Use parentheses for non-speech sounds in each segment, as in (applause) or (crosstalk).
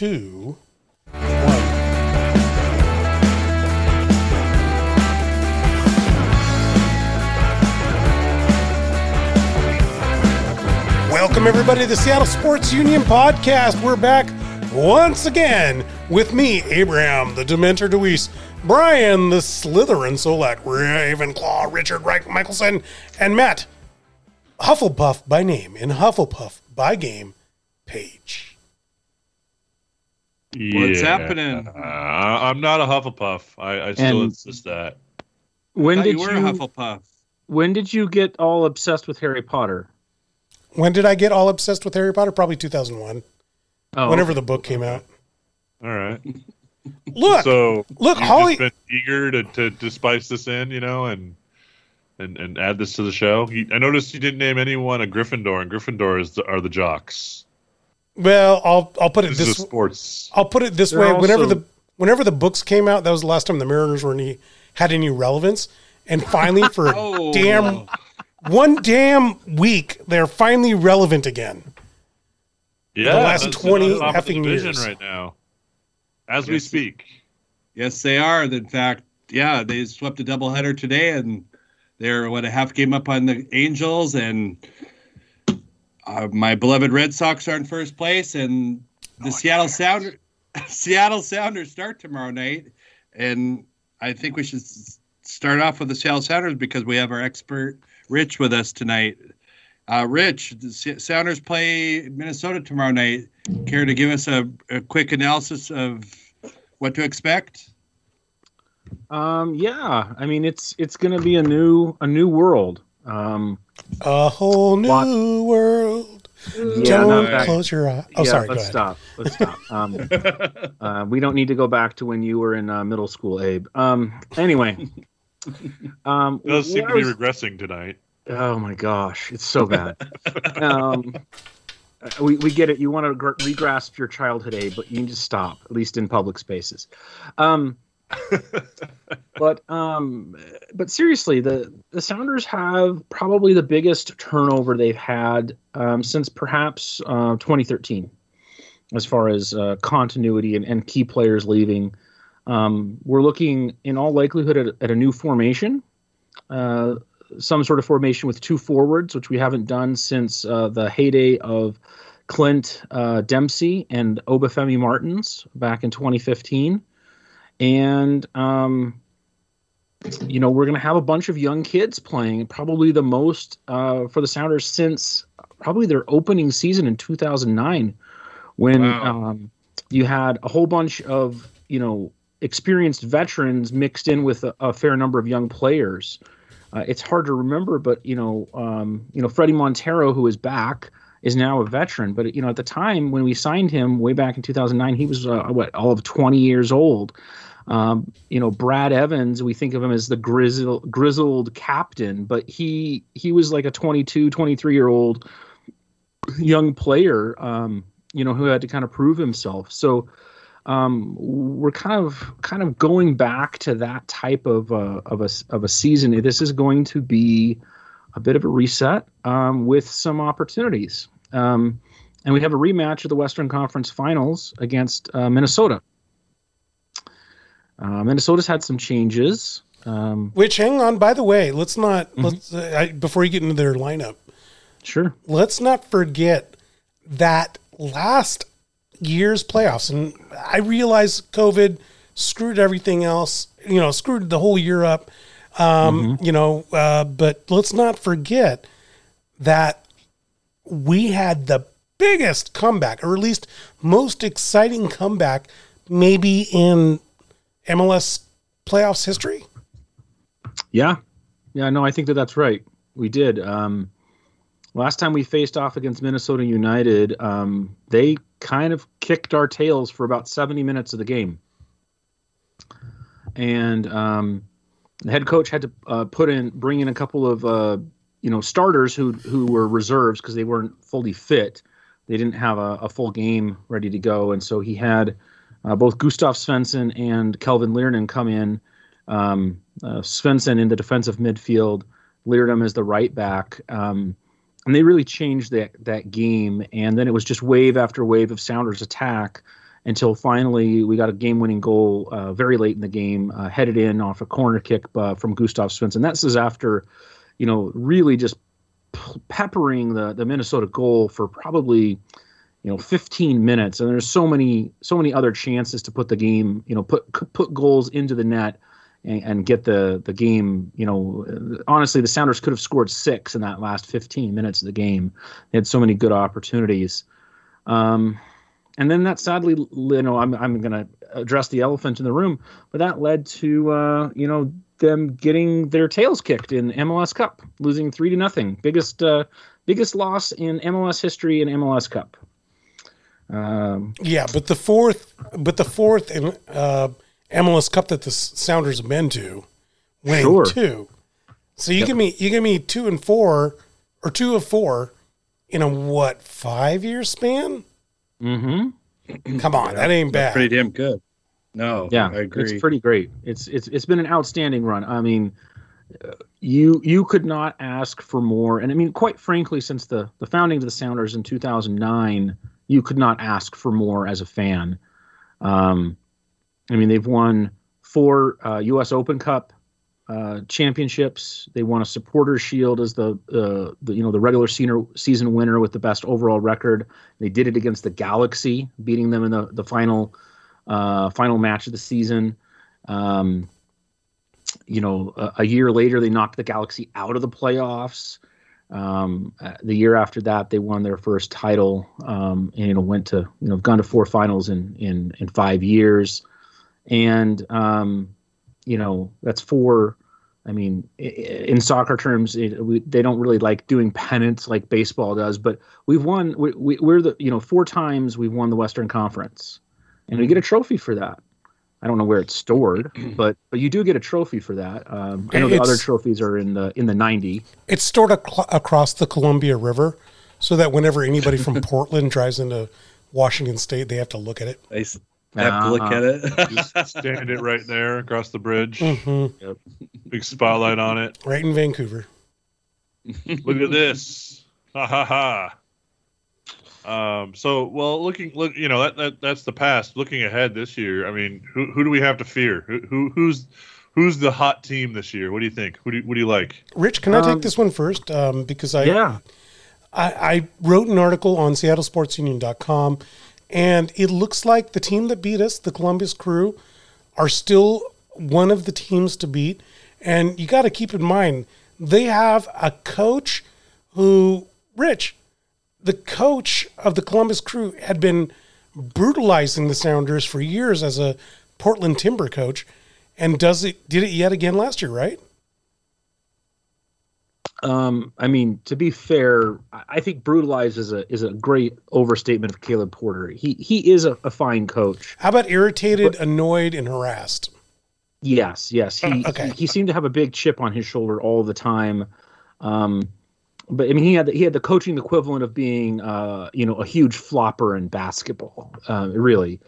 two, one. Welcome, everybody, to the Seattle Sports Union podcast. We're back once again with me, Abraham, the Dementor DeWeese, Brian, the Slytherin Solack, Ravenclaw, Richard Reich Michelson, and Matt, Hufflepuff by name and Hufflepuff by game, Paige. What's happening? Uh, I'm not a Hufflepuff. I, I still And- insist that. When did you you, were a Hufflepuff? when did you get all obsessed with Harry Potter? When did I get all obsessed with Harry Potter? Probably 2001, Oh, whenever the book came out. All right. Look, So look, Holly. just been eager to, to, to spice this in, you know, and and and add this to the show. You, I noticed you didn't name anyone a Gryffindor, and Gryffindor is the, are the jocks. Well, I'll I'll put it This this. sports. I'll put it this They're way. whenever the whenever the books came out, that was the last time the Mariners were any had any relevance. And finally, for (laughs) a Oh, damn one damn week, they're finally relevant again. Yeah, the last 20 on top of the effing division years. right now, as we speak. yes, they are. In fact, yeah, they swept a doubleheader today, and they're what a half game up on the Angels, and uh, my beloved Red Sox are in first place, and the Seattle Sounder, (laughs) Seattle Sounders start tomorrow night, and I think we should start off with the Seattle Sounders because we have our expert Rich with us tonight. Uh, Rich, the Sounders play Minnesota tomorrow night. Care to give us a, a quick analysis of what to expect? um, yeah. I mean, it's it's going to be a new a new world. Um, A whole new Lot- world. yeah, Don't no, that- that- close your eye. Oh, yeah, sorry. Let's ahead. stop. Let's stop. (laughs) Um, uh, we don't need to go back to when you were in uh, middle school, Abe. Um, anyway. Um, It does seem what to be was- regressing tonight. Oh my gosh, it's so bad. (laughs) um, uh, we, we get it. You want to gr- regrasp your childhood, Abe, but you need to stop, at least in public spaces. Um, (laughs) but um, but seriously, the the Sounders have probably the biggest turnover they've had um, since perhaps uh, 2013, as far as uh, continuity and, and key players leaving. Um, we're looking, in all likelihood, at, at a new formation. Uh, some sort of formation with two forwards, which we haven't done since uh, the heyday of Clint uh, Dempsey and Obafemi Martins back in 2015. And, um, you know, we're going to have a bunch of young kids playing, probably the most uh, for the Sounders since probably their opening season in 2009, when Wow. um, you had a whole bunch of, you know, experienced veterans mixed in with a, a fair number of young players. Uh, it's hard to remember, but you know, um, you know, Fredy Montero, who is back, is now a veteran. But you know, at the time when we signed him way back in 2009, he was uh, what all of 20 years old. Um, you know, Brad Evans, we think of him as the grizzled, grizzled captain, but he he was like a 22, 23 year old young player. Um, you know, who had to kind of prove himself. So um, we're kind of kind of going back to that type of a, of a of a season. This is going to be a bit of a reset um, with some opportunities, um, and we have a rematch of the Western Conference Finals against uh, Minnesota. Uh, Minnesota's had some changes. Um, Which, hang on. By the way, let's not Mm-hmm. let's uh, I, before you get into their lineup. sure. let's not forget that last year's playoffs, and I realize COVID screwed everything else, you know, screwed the whole year up, um, you know, uh, but let's not forget that we had the biggest comeback, or at least most exciting comeback, maybe in MLS playoffs history. Yeah, yeah. No, I think that that's right. We did. Um, last time we faced off against Minnesota United, um, they kind of kicked our tails for about seventy minutes of the game, and um, the head coach had to uh, put in, bring in a couple of uh, you know starters who who were reserves because they weren't fully fit. They didn't have a, a full game ready to go, and so he had uh, both Gustav Svensson and Kelvin Leerdam come in. Um, uh, Svensson in the defensive midfield, Leerdam as the right back, um, and they really changed that that game. And then it was just wave after wave of Sounders attack, until finally we got a game-winning goal uh, very late in the game, uh, headed in off a corner kick uh, from Gustav Svensson. That's is after, you know, really just peppering the the Minnesota goal for probably you know 15 minutes and there's so many so many other chances to put the game you know put put goals into the net and, and, get the the game you know honestly the sounders could have scored six in that last 15 minutes of the game. They had so many good opportunities. Um, and then that sadly you know i'm, I'm going to address the elephant in the room but that led to uh, you know them getting their tails kicked in mls cup losing three to nothing. Biggest uh, biggest loss in mls history in mls cup um, yeah, but the fourth, but the fourth uh, MLS Cup that the Sounders have been to, winning sure. two. So you yep. give me you give me two and four, or two of four, in a what five year span? Mm-hmm. Come on, yeah, that ain't bad. Pretty damn good. No, yeah, I agree. It's pretty great. It's it's it's been an outstanding run. I mean, you you could not ask for more. And I mean, quite frankly, since the the founding of the Sounders in 2009 you could not ask for more as a fan. Um, I mean, they've won four uh, U.S. Open Cup uh, championships. They won a Supporters Shield as the, uh, the you know the regular season winner with the best overall record. They did it against the Galaxy, beating them in the the final uh, final match of the season. Um, you know, a, a, year later, they knocked the Galaxy out of the playoffs. Um, uh, the year after that, they won their first title, um, and you know went to you know gone to four finals in in in five years, and um, you know that's four. I mean, in soccer terms, it, we, they don't really like doing (laughs) pennants like baseball does, but we've won. We, we, we're the you know four times we've won the Western Conference, and we get a trophy for that. I don't know where it's stored, (clears throat) but but you do get a trophy for that. Um, I know it's, the other trophies are in the in the ninety. It's stored ac- across the Columbia River, so that whenever anybody from (laughs) Portland drives into Washington State, they have to look at it. They have to look at it. (laughs) Just stand it right there across the bridge. Mm-hmm. Yep. Big spotlight on it. Right in Vancouver. look at this. Ha ha ha. Um, so, well, looking, look, you know, that, that that's the past. Looking ahead this year, I mean, who who do we have to fear? Who, who who's who's the hot team this year? What do you think? Who do you, what do you like? Rich, can I take um, this one first? Um, because I yeah, I, I wrote an article on SeattleSportsUnion.com, and it looks like the team that beat us, the Columbus Crew, are still one of the teams to beat. And you got to keep in mind they have a coach who, Rich, the coach of the Columbus Crew had been brutalizing the Sounders for years as a Portland Timber coach, and does it did it yet again last year, right? Um, I mean, to be fair, I think brutalize is a is a great overstatement of Caleb Porter. He he is a, a fine coach. How about irritated, but, annoyed, and harassed? Yes, yes. He, okay. he, he seemed to have a big chip on his shoulder all the time. Um, but I mean, he had the, he had the coaching equivalent of being, uh, you know, a huge flopper in basketball, uh, really.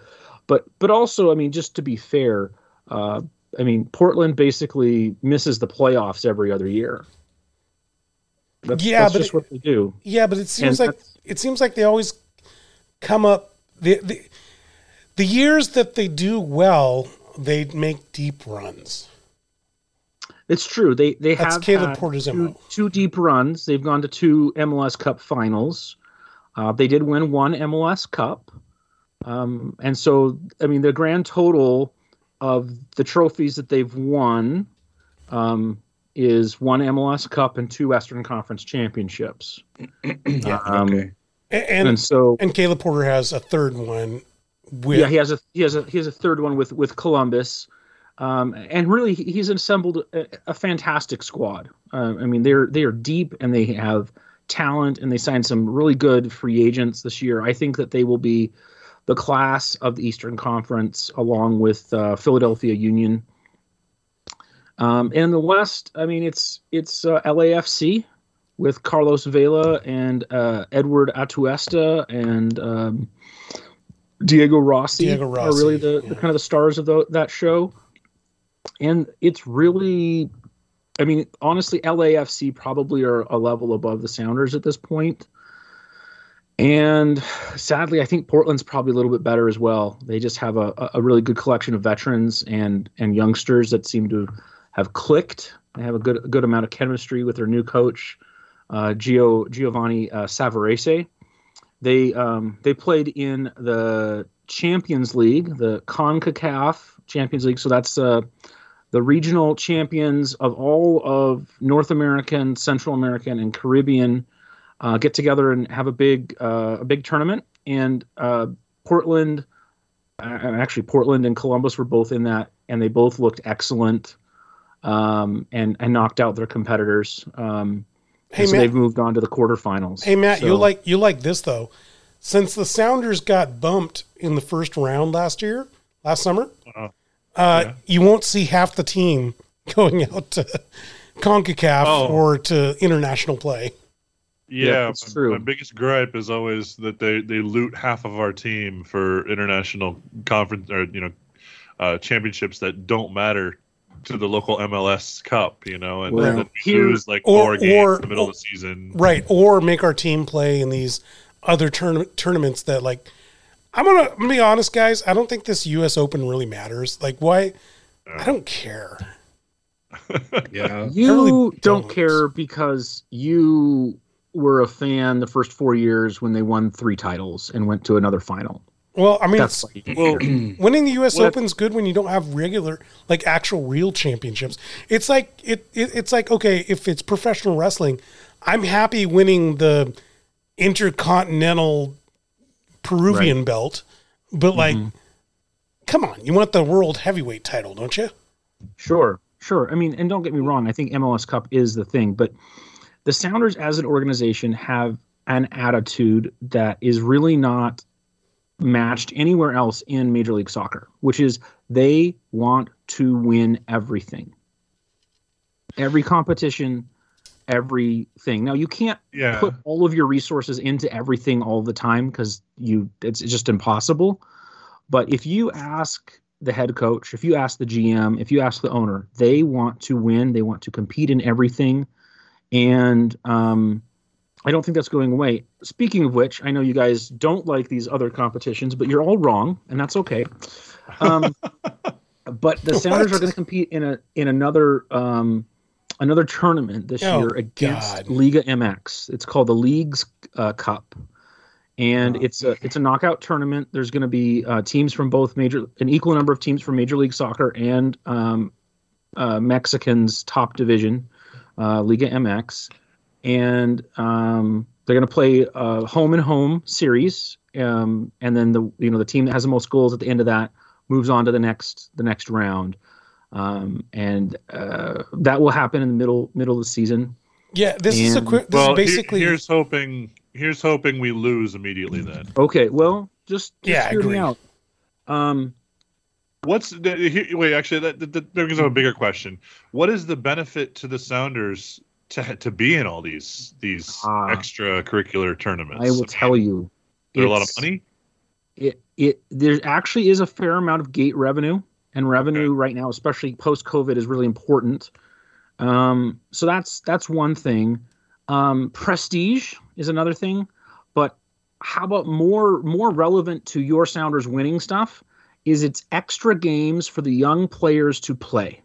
But but also, I mean, just to be fair, uh, I mean, Portland basically misses the playoffs every other year. That's, yeah, that's but just it, what they do. Yeah, but it seems and like it seems like they always come up the, the the years that they do well, they make deep runs. It's true. They they That's have Caleb Porter's two, two, deep runs. They've gone to two MLS Cup finals. Uh, they did win one MLS Cup, um, and so I mean the grand total of the trophies that they've won um, is one MLS Cup and two Western Conference championships. (clears throat) yeah, um, okay. And, and, so and Caleb Porter has a third one. With... Yeah, he has a he has a he has a third one with with Columbus. Um, and really, he's assembled a, a fantastic squad. Uh, I mean, they're they are deep and they have talent, and they signed some really good free agents this year. I think that they will be the class of the Eastern Conference, along with uh, Philadelphia Union. Um, and in the West, I mean, it's it's uh, LAFC with Carlos Vela and uh, Eduard Atuesta and um, Diego Rossi, Diego Rossi are really the, yeah. the, kind of the stars of the, that show and it's really I mean, honestly, LAFC probably are a level above the Sounders at this point. And sadly, I think Portland's probably a little bit better as well. They just have a, a really good collection of veterans and and youngsters that seem to have clicked. They have a good a good amount of chemistry with their new coach, uh, Gio Giovanni uh, Savarese. They um, they played in the Champions League, the CONCACAF Champions League. So that's uh, the regional champions of all of North American, Central American, and Caribbean uh, get together and have a big uh, a big tournament. And uh, Portland, uh, actually Portland and Columbus were both in that, and they both looked excellent um, and and knocked out their competitors. Um, Hey, so Matt- they've moved on to the quarterfinals. Hey Matt, you like you like this though. Since the Sounders got bumped in the first round last year, last summer, Uh-huh. Uh, Yeah. you won't see half the team (laughs) going out to Concacaf Oh. or to international play. Yeah, Yeah, it's my- true. My biggest gripe is always that they they loot half of our team for international conference or you know uh, championships that don't matter to the local MLS Cup. You know, and, Well, then we lose like or- four games or- in the middle of the season. Right, or make our team play in these other tourna- tournaments that like I'm gonna, I'm gonna be honest, guys. I don't think this U.S. Open really matters. Like, why? I don't care. (laughs) Yeah. You really don't, don't. care because you were a fan the first four years when they won three titles and went to another final. Well, I mean, That's it's- why Well, (clears throat) winning the U.S. Well, Open's good when you don't have regular, like actual real championships. It's like it, it. It's like okay, if it's professional wrestling, I'm happy winning the intercontinental Peruvian belt, but like, mm-hmm. come on, you want the world heavyweight title, don't you? Sure, sure. I mean, and don't get me wrong. I think MLS Cup is the thing, but the Sounders as an organization have an attitude that is really not matched anywhere else in Major League Soccer, which is they want to win everything, every competition, everything. Now you can't yeah, put all of your resources into everything all the time because you it's just impossible. But if you ask the head coach if you ask the gm if you ask the owner they want to win they want to compete in everything. And um, i don't think that's going away. Speaking of which i know you guys don't like these other competitions but you're all wrong and that's okay. Um, (laughs) but the sounders What? are going to compete in a in another um, another tournament this Oh, year against God. Liga MX. It's called the Leagues uh, Cup, and Oh. it's a it's a knockout tournament. There's going to be uh, teams from both major, an equal number of teams from Major League Soccer and um, uh, Mexican's top division, uh, Liga MX, and um, they're going to play a home and home series, um, and then the you know the team that has the most goals at the end of that moves on to the next the next round. Um, and uh, that will happen in the middle middle of the season. Yeah, this is a And- quick. This well, is he- basically. here's hoping. Here's hoping we lose immediately. Then Okay, well, just, just Yeah, I hear me out. Um, what's the, he- wait? Actually, that, that, that brings up a bigger question. What is the benefit to the Sounders to to be in all these these Ah. extracurricular tournaments? I will mean, tell you, There a lot of money. It it there actually is a fair amount of gate revenue, and revenue right now, especially post COVID, is really important. Um, so that's that's one thing. Um, prestige is another thing, but how about more more relevant to your Sounders winning stuff? Is it's extra games for the young players to play.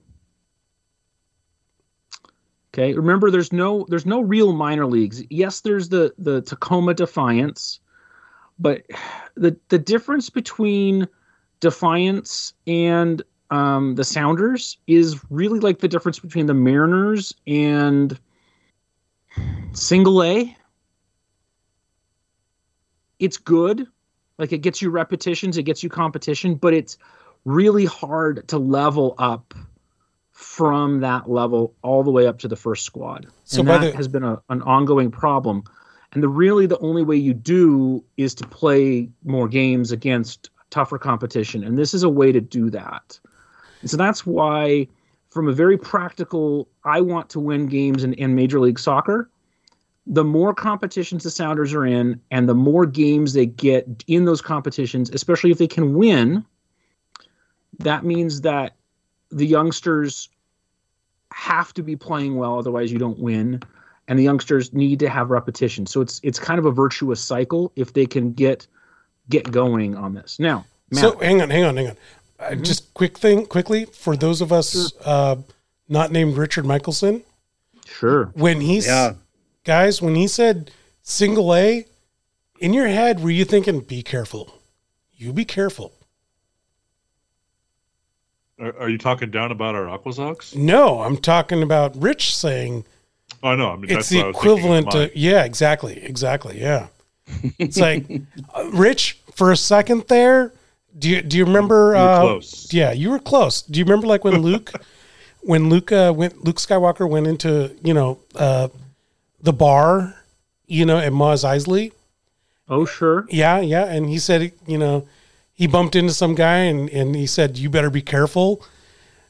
Okay, remember there's no there's no real minor leagues. Yes, there's the the Tacoma Defiance, but the the difference between Defiance and um, the Sounders is really like the difference between the Mariners and Single A. It's good, like it gets you repetitions, it gets you competition, but it's really hard to level up from that level all the way up to the first squad. So and that the- has been a, an ongoing problem. And the really the only way you do is to play more games against tougher competition. And this is a way to do that. And so that's why, from a very practical, I want to win games in, in Major League Soccer. The more competitions the Sounders are in, and the more games they get in those competitions, especially if they can win, that means that the youngsters have to be playing well, otherwise you don't win. and the youngsters need to have repetition. So it's it's kind of a virtuous cycle if they can get get going on this. Now, Matt, So hang on, hang on, hang on. Uh, just quick thing, quickly for those of us uh, not named Richard Michelson. sure. When he's Yeah. guys, when he said single A, in your head, were you thinking, "Be careful, you be careful"? Are, are you talking down about our Aquasox? No, I'm talking about Rich saying Oh no, I mean it's that's the what I was equivalent to yeah, exactly, exactly, yeah. It's like uh, Rich for a second there. Do you do you remember? Uh, close. Yeah, you were close. Do you remember like when Luke, (laughs) when Luke uh, went, Luke Skywalker went into you know uh, the bar, you know, at Mos Eisley. Oh, sure. Yeah, yeah, and he said you know he bumped into some guy and and he said you better be careful.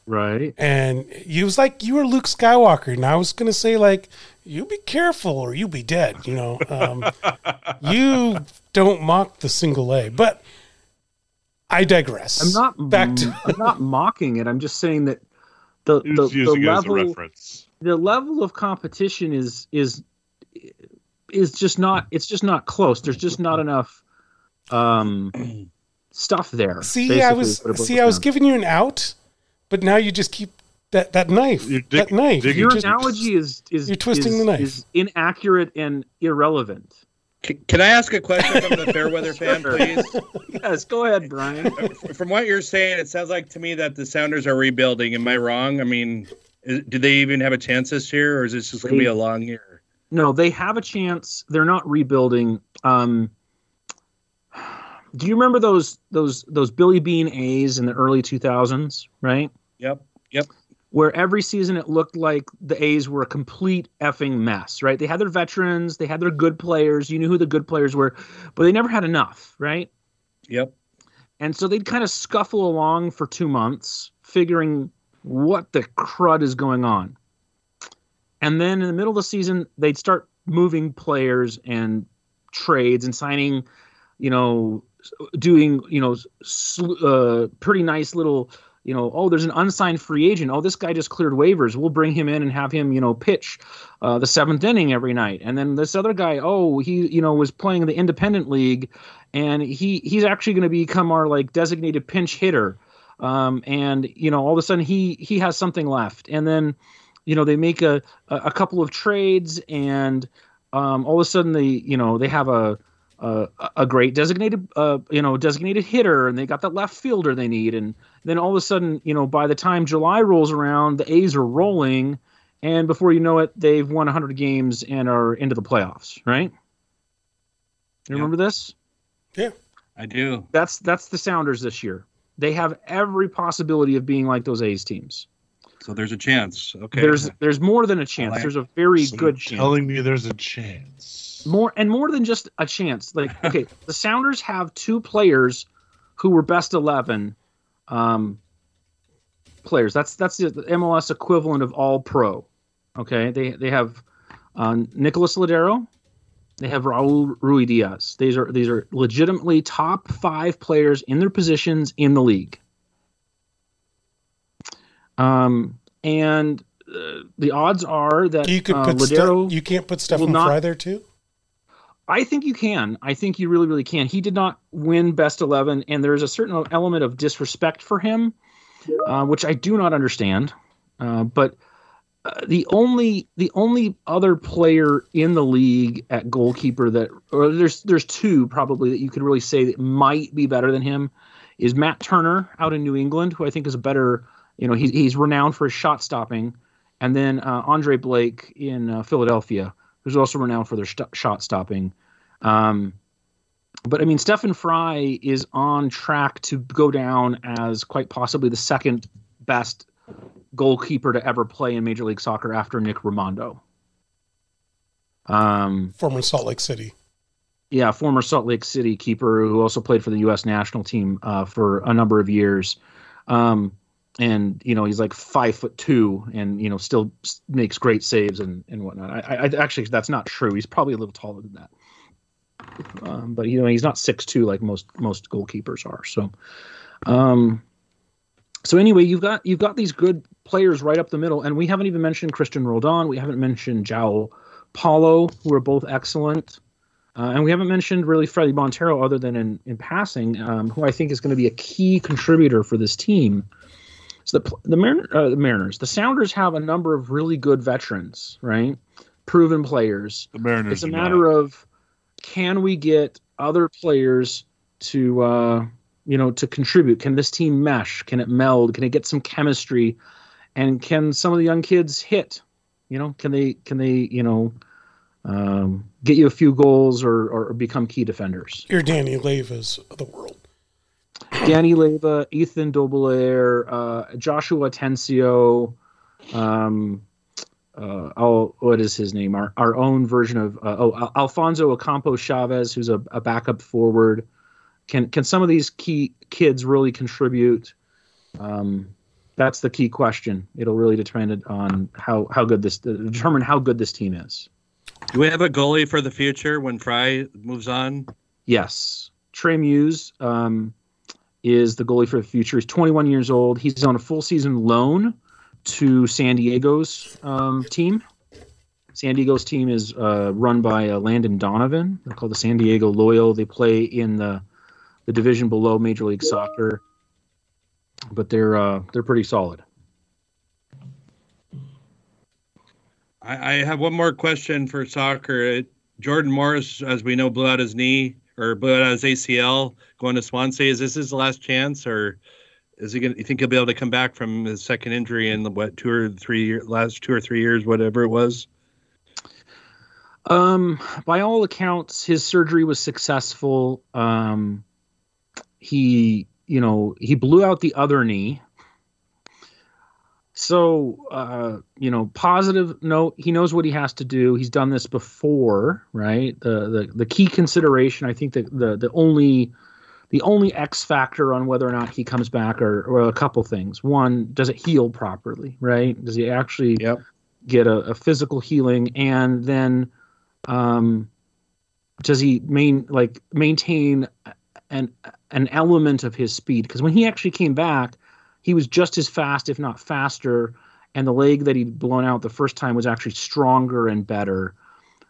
Right. And he was like, "You were Luke Skywalker," and I was gonna say like, "You be careful, or you be dead." You know, um, (laughs) you don't mock the single A, but I digress. I'm not back to I'm not mocking it. I'm just saying that the the, the using it as a level reference. the level of competition is is is just not it's just not close. There's just not enough um (clears throat) stuff there. see. I was is what it boils see. I was down giving you an out, but now you just keep that that knife. You're that knife. digging your just- analogy is is You're twisting is- the knife. is inaccurate and irrelevant. C- Can I ask a question from the Fairweather (laughs) fan, please? (laughs) Yes, go ahead, Brian. From what you're saying, it sounds like to me that the Sounders are rebuilding. Am I wrong? I mean, is, do they even have a chance this year, or is this just going to be a long year? No, they have a chance. They're not rebuilding. Um, do you remember those those those Billy Beane A's in the early 2000s, right? Yep. Yep. Where every season it looked like the A's were a complete effing mess, right? They had their veterans, they had their good players, you knew who the good players were, but they never had enough, right? Yep. And so they'd kind of scuffle along for two months, figuring what the crud is going on. And then in the middle of the season, they'd start moving players and trades and signing, you know, doing, you know, sl- uh, pretty nice little, you know, oh, there's an unsigned free agent. Oh, this guy just cleared waivers. We'll bring him in and have him, you know, pitch uh, the seventh inning every night. And then this other guy, oh, he, you know, was playing in the independent league and he he's actually going to become our like designated pinch hitter um, and you know all of a sudden he he has something left and then you know they make a a a couple of trades and um, all of a sudden they you know they have a a, a great designated uh, you know designated hitter and they got that left fielder they need and then all of a sudden you know by the time July rolls around the A's are rolling and before you know it they've won 100 games and are into the playoffs right you Yeah. remember this yeah I do. that's that's the Sounders this year. They have every possibility of being like those A's teams. So there's a chance. Okay. There's there's more than a chance. like- There's a very So good you're chance. Telling me there's a chance. More and more than just a chance. Like (laughs) okay, the Sounders have two players who were best eleven um, players. That's that's the MLS equivalent of All Pro. Okay, they they have uh, Nicolás Lodeiro. They have Raúl Ruidíaz. These are these are legitimately top five players in their positions in the league. Um, and uh, the odds are that you could uh, put Lodeiro. You can't put Stefan Frei there too. I think you can. I think you really, really can. He did not win best eleven, and there is a certain element of disrespect for him, uh, which I do not understand. Uh, but uh, the only the only other player in the league at goalkeeper that, or there's there's two probably that you could really say that might be better than him, is Matt Turner out in New England, who I think is a better. You know, he's he's renowned for his shot stopping, and then uh, Andre Blake in uh, Philadelphia who's also renowned for their st- shot stopping. Um, but I mean, Stefan Frei is on track to go down as quite possibly the second best goalkeeper to ever play in Major League Soccer after Nick Rimando. Um, Former Salt Lake City. yeah, former Salt Lake City keeper who also played for the U.S. national team uh, for a number of years. Um, and you know he's like five foot two, and you know still makes great saves and and whatnot. I, I actually that's not true. He's probably a little taller than that. Um, but you know he's not six two like most most goalkeepers are. So, um, so anyway, you've got you've got these good players right up the middle, and we haven't even mentioned Cristian Roldan. We haven't mentioned João Paulo, who are both excellent. Uh, and we haven't mentioned really Fredy Montero other than in, in passing, um, who I think is going to be a key contributor for this team. So the the, Marin, uh, the Mariners, the Sounders have a number of really good veterans, right? Proven players. The Mariners. It's a matter not. of can we get other players to uh, you know to contribute? Can this team mesh? Can it meld? Can it get some chemistry? And can some of the young kids hit? You know, can they can they you know um, get you a few goals or, or become key defenders? Your Danny Leyvas of the world. Danny Leyva, Ethan Dobbelaere, uh, Josh Atencio, um, uh, oh, what is his name? Our, our own version of uh, oh Al- Alfonso Ocampo Chavez, who's a, a backup forward. Can can some of these key kids really contribute? Um, that's the key question. It'll really depend on how how good this determine how good this team is. Do we have a goalie for the future when Frei moves on? Yes, Trey Muse um, is the goalie for the future. He's 21 years old. He's on a full season loan to San Diego's um, team. San Diego's team is uh, run by uh, Landon Donovan. They're called the San Diego Loyal. They play in the the division below Major League Soccer, but they're uh, they're pretty solid. I, I have one more question for soccer. It, Jordan Morris, as we know, blew out his knee or out his ACL going to Swansea. Is this his last chance, or is he going? You think he'll be able to come back from his second injury in the what two or three year, last two or three years, whatever it was? Um, by all accounts, his surgery was successful. Um, he, you know, he blew out the other knee. So, uh, you know, positive note, he knows what he has to do. He's done this before, right? The the, the key consideration, I think that the the only the only X factor on whether or not he comes back are, are a couple things. One, does it heal properly, right? Does he actually Yep. get a, a physical healing and then um, does he main like maintain an an element of his speed? Because when he actually came back, he was just as fast, if not faster, and the leg that he'd blown out the first time was actually stronger and better.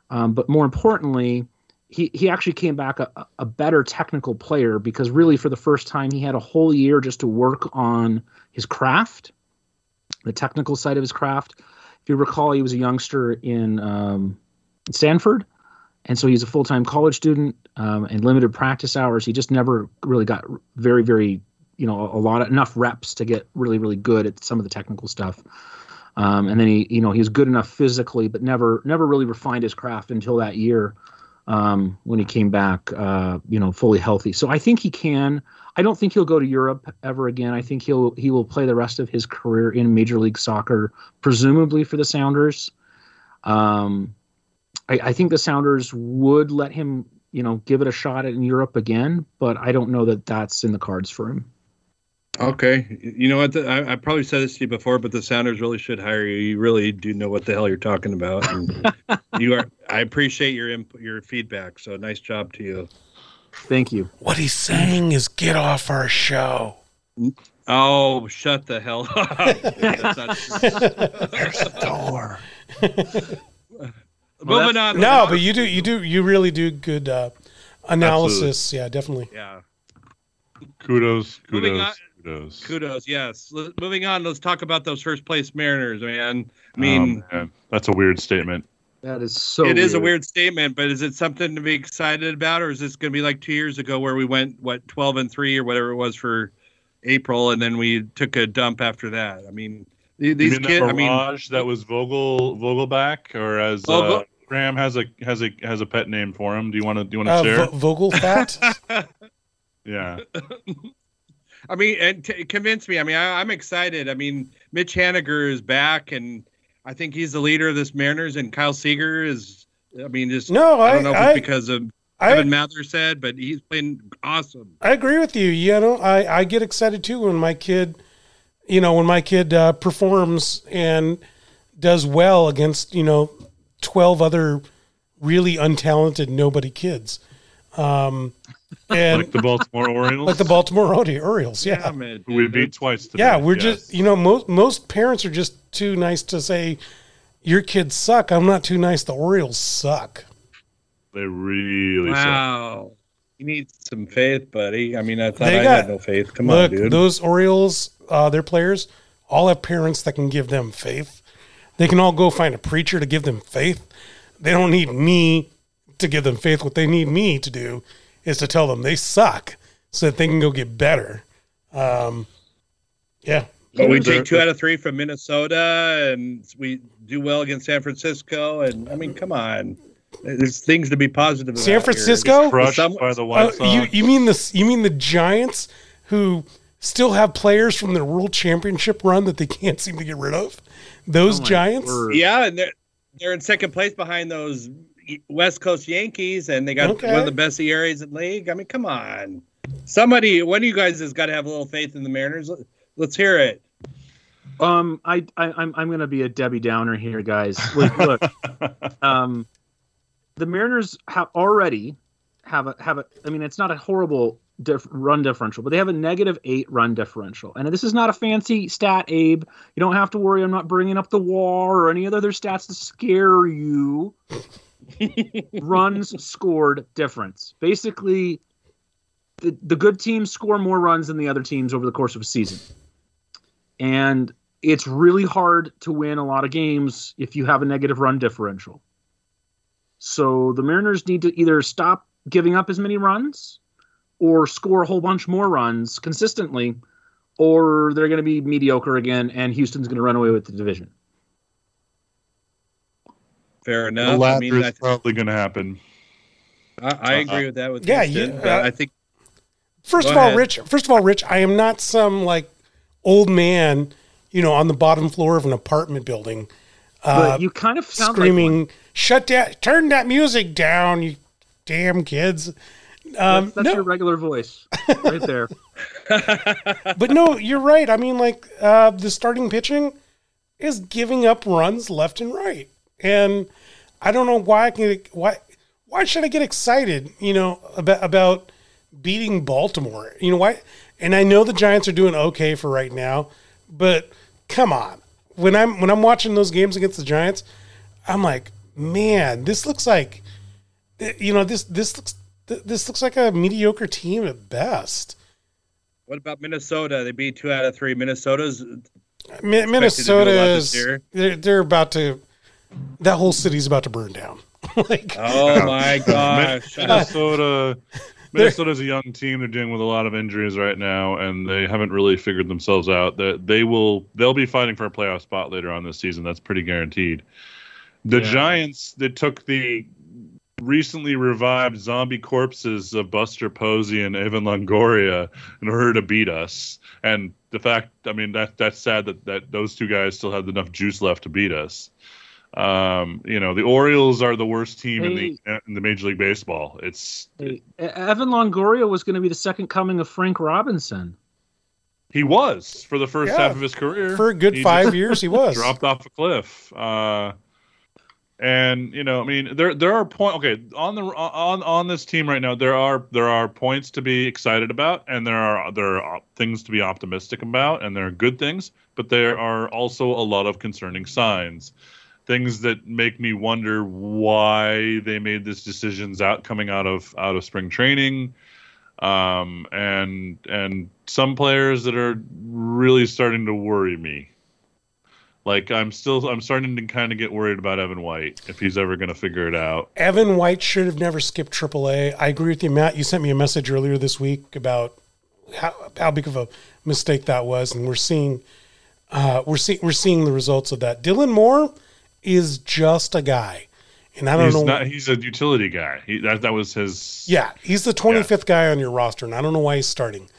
Um, but more importantly, he, he actually came back a, a better technical player because really for the first time he had a whole year just to work on his craft, the technical side of his craft. If you recall, he was a youngster in um, Stanford, and so he's a full time college student um, and limited practice hours. He just never really got very, very, you know, a lot of enough reps to get really, really good at some of the technical stuff. Um, and then he, you know, he was good enough physically, but never, never really refined his craft until that year um, when he came back, uh, you know, fully healthy. So I think he can. I don't think he'll go to Europe ever again. I think he'll he will play the rest of his career in Major League Soccer, presumably for the Sounders. Um, I, I think the Sounders would let him, you know, give it a shot in Europe again, but I don't know that that's in the cards for him. Okay, you know what? The, I, I probably said this to you before, but the Sounders really should hire you. You really do know what the hell you're talking about. And (laughs) you are. I appreciate your input, your feedback. So nice job to you. Thank you. What he's saying is get off our show. Oh, shut the hell up! (laughs) Not- There's the door. (laughs) Moving on. No, but you do, you do, you really do good uh, analysis. Yeah, definitely. yeah. Kudos, kudos, on- kudos. Kudos. Yes. L- moving on. Let's talk about those first place Mariners, man. I mean, Oh, man. that's a weird statement. That is so. it is a weird statement, but is it something to be excited about, or is this going to be like two years ago where we went what twelve and three or whatever it was for April, and then we took a dump after that? I mean, th- You these mean kids. that I mean, that was Vogel Vogelbach, or as Vogel- uh, Graham has a has a has a pet name for him. Do you want to do you want to Uh, share? Vo- Vogel fat. (laughs) yeah, (laughs) I mean, and t- convince me. I mean, I, I'm excited. I mean, Mitch Haniger is back, and I think he's the leader of this Mariners, and Kyle Seager is. I mean, just No, I I, don't know if I, it's because of I, Kevin Mather said, but he's been awesome. I agree with you. You know, I, I get excited too when my kid, you know, when my kid uh, performs and does well against, you know, 12 other really untalented nobody kids. Um, and like the Baltimore Orioles, like the Baltimore Ori- Orioles. Yeah. man, who we beat twice today. Yeah. We're yes. just, you know, most, most parents are just too nice to say, your kids suck. I'm not too nice. The Orioles suck. They really suck. Wow. You need some faith, buddy. I mean, I thought They I got- had no faith. Come Look, on, dude. those Orioles, uh, their players, all have parents that can give them faith. They can all go find a preacher to give them faith. They don't need me to give them faith. What they need me to do is to tell them they suck so that they can go get better. Um, yeah. But we take two out of three from Minnesota, and we do well against San Francisco. And I mean, come on, there's things to be positive about. San. Francisco? Crushed Some- by the White Uh, Sox. you you mean the you mean the Giants who still have players from their World Championship run that they can't seem to get rid of? Those Oh Giants? word. Yeah, and they're they're in second place behind those West Coast Yankees, and they got Okay. one of the best ERAs in the league. I mean, come on, somebody, one of you guys has got to have a little faith in the Mariners. Let- Let's hear it. Um, I, I I'm I'm gonna be a Debbie Downer here, guys. Look, look. (laughs) um, the Mariners have already have a have a. I mean, it's not a horrible diff, run differential, but they have a negative eight run differential. And this is not a fancy stat, Abe. You don't have to worry. I'm not bringing up the WAR or any other stats to scare you. Runs scored difference. Basically, the, the good teams score more runs than the other teams over the course of a season. And it's really hard to win a lot of games if you have a negative run differential. So the Mariners need to either stop giving up as many runs or score a whole bunch more runs consistently, or they're going to be mediocre again and Houston's going to run away with the division. Fair the enough. I latter mean, is I, probably going to happen. I, I agree with that. With Yeah, you- Uh, uh, I think First Go of all. Rich. First of all, Rich. I am not some like old man, you know, on the bottom floor of an apartment building, uh, But you kind of sound like screaming, one. "Shut down! Turn that music down, you damn kids!" Um, That's, that's no, your regular voice (laughs) right there. but no, you're right. I mean, like uh, the starting pitching is giving up runs left and right, and I don't know why I can why why should I get excited? You know about about beating Baltimore. You know why? And I know the Giants are doing okay for right now, but come on, when I'm when I'm watching those games against the Giants, I'm like, man, this looks like, eh, you know, this this looks this looks like a mediocre team at best. what about Minnesota? They beat two out of three. Minnesota's Mi- Minnesota is they're, they're about to that whole city's about to burn down. (laughs) like oh my gosh. Minnesota. (laughs) Minnesota's a young team. They're dealing with a lot of injuries right now, and they haven't really figured themselves out. That they will, they'll be fighting for a playoff spot later on this season. That's pretty guaranteed. The Yeah. Giants that took the recently revived zombie corpses of Buster Posey and Evan Longoria in order to beat us, and the fact, I mean, that that's sad that that those two guys still had enough juice left to beat us. Um, you know, the Orioles are the worst team in the in the Major League Baseball. It's Hey, Evan Longoria was going to be the second coming of Frank Robinson. He was for the first Yeah. half of his career. for a good He five (laughs) years, he was. dropped off a cliff. Uh, and you know, I mean, there there are point. Okay, on the on on this team right now, there are there are points to be excited about, and there are there are things to be optimistic about, and there are good things, but there are also a lot of concerning signs. Things that make me wonder why they made these decisions out coming out of out of spring training um, and and some players that are really starting to worry me. Like I'm still I'm starting to kind of get worried about Evan White if he's ever going to figure it out. Evan White should have never skipped AAA. I agree with you, Matt. You sent me a message earlier this week about how, how big of a mistake that was, and we're seeing uh, we're seeing we're seeing the results of that. Dylan Moore is just a guy, and I don't He's know. not he's a utility guy. He that that was his yeah, he's the 25th guy on your roster, and I don't know why he's starting.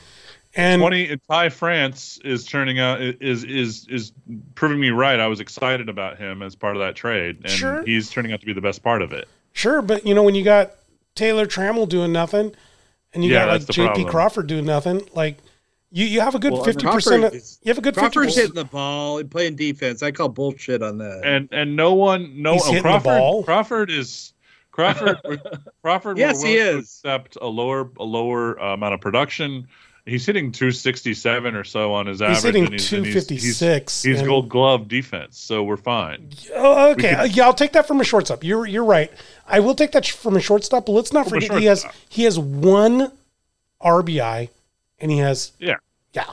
And 20 Ty France is turning out is is is proving me right. I was excited about him as part of that trade and Sure. he's turning out to be the best part of it. Sure, but you know when you got Taylor Trammell doing nothing, and you Yeah, got like J.P. Crawford doing nothing, like you you have a good Well, fifty percent. Crawford is- You have a good fifty Crawford's percent. hitting the ball and playing defense. I call bullshit on that. and and no one no He's oh, hitting the Crawford ball. Crawford is Crawford (laughs) Crawford Yes, he is. accept a lower a lower uh, amount of production he's hitting 267 or so on his average. He's average. hitting and and 256. He's, he's and- Gold Glove defense, so we're fine. Oh, okay. We could- yeah, I'll take that from a shortstop. You're you're right. I will take that from a shortstop, but let's not From forget he has he has one RBI, and he has Yeah. yeah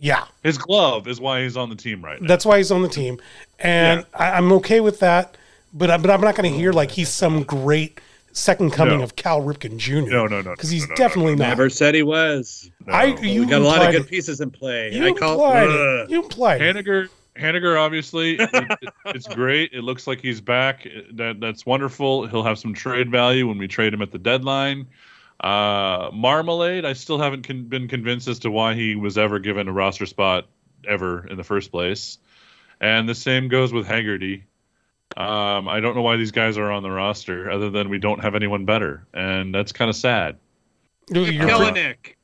yeah. His glove is why he's on the team right now. That's why he's on the team, and I, I'm okay with that. But I, but I'm not going to hear like he's some great second coming No. of Cal Ripken Jr. No, no, no, because he's no, no, definitely not. Never said he was. I you we got a lot of good it. pieces in play. You I call implied Ugh. it. You implied it. Haniger, Haniger, obviously, it, it- it's great. It looks like he's back. That that's wonderful. He'll have some trade value when we trade him at the deadline. Uh, Marmalade, I still haven't con- been convinced as to why he was ever given a roster spot ever in the first place. And the same goes with Haggerty. Um, I don't know why these guys are on the roster, other than we don't have anyone better, and that's kind of sad. You're- you're- Kelenic.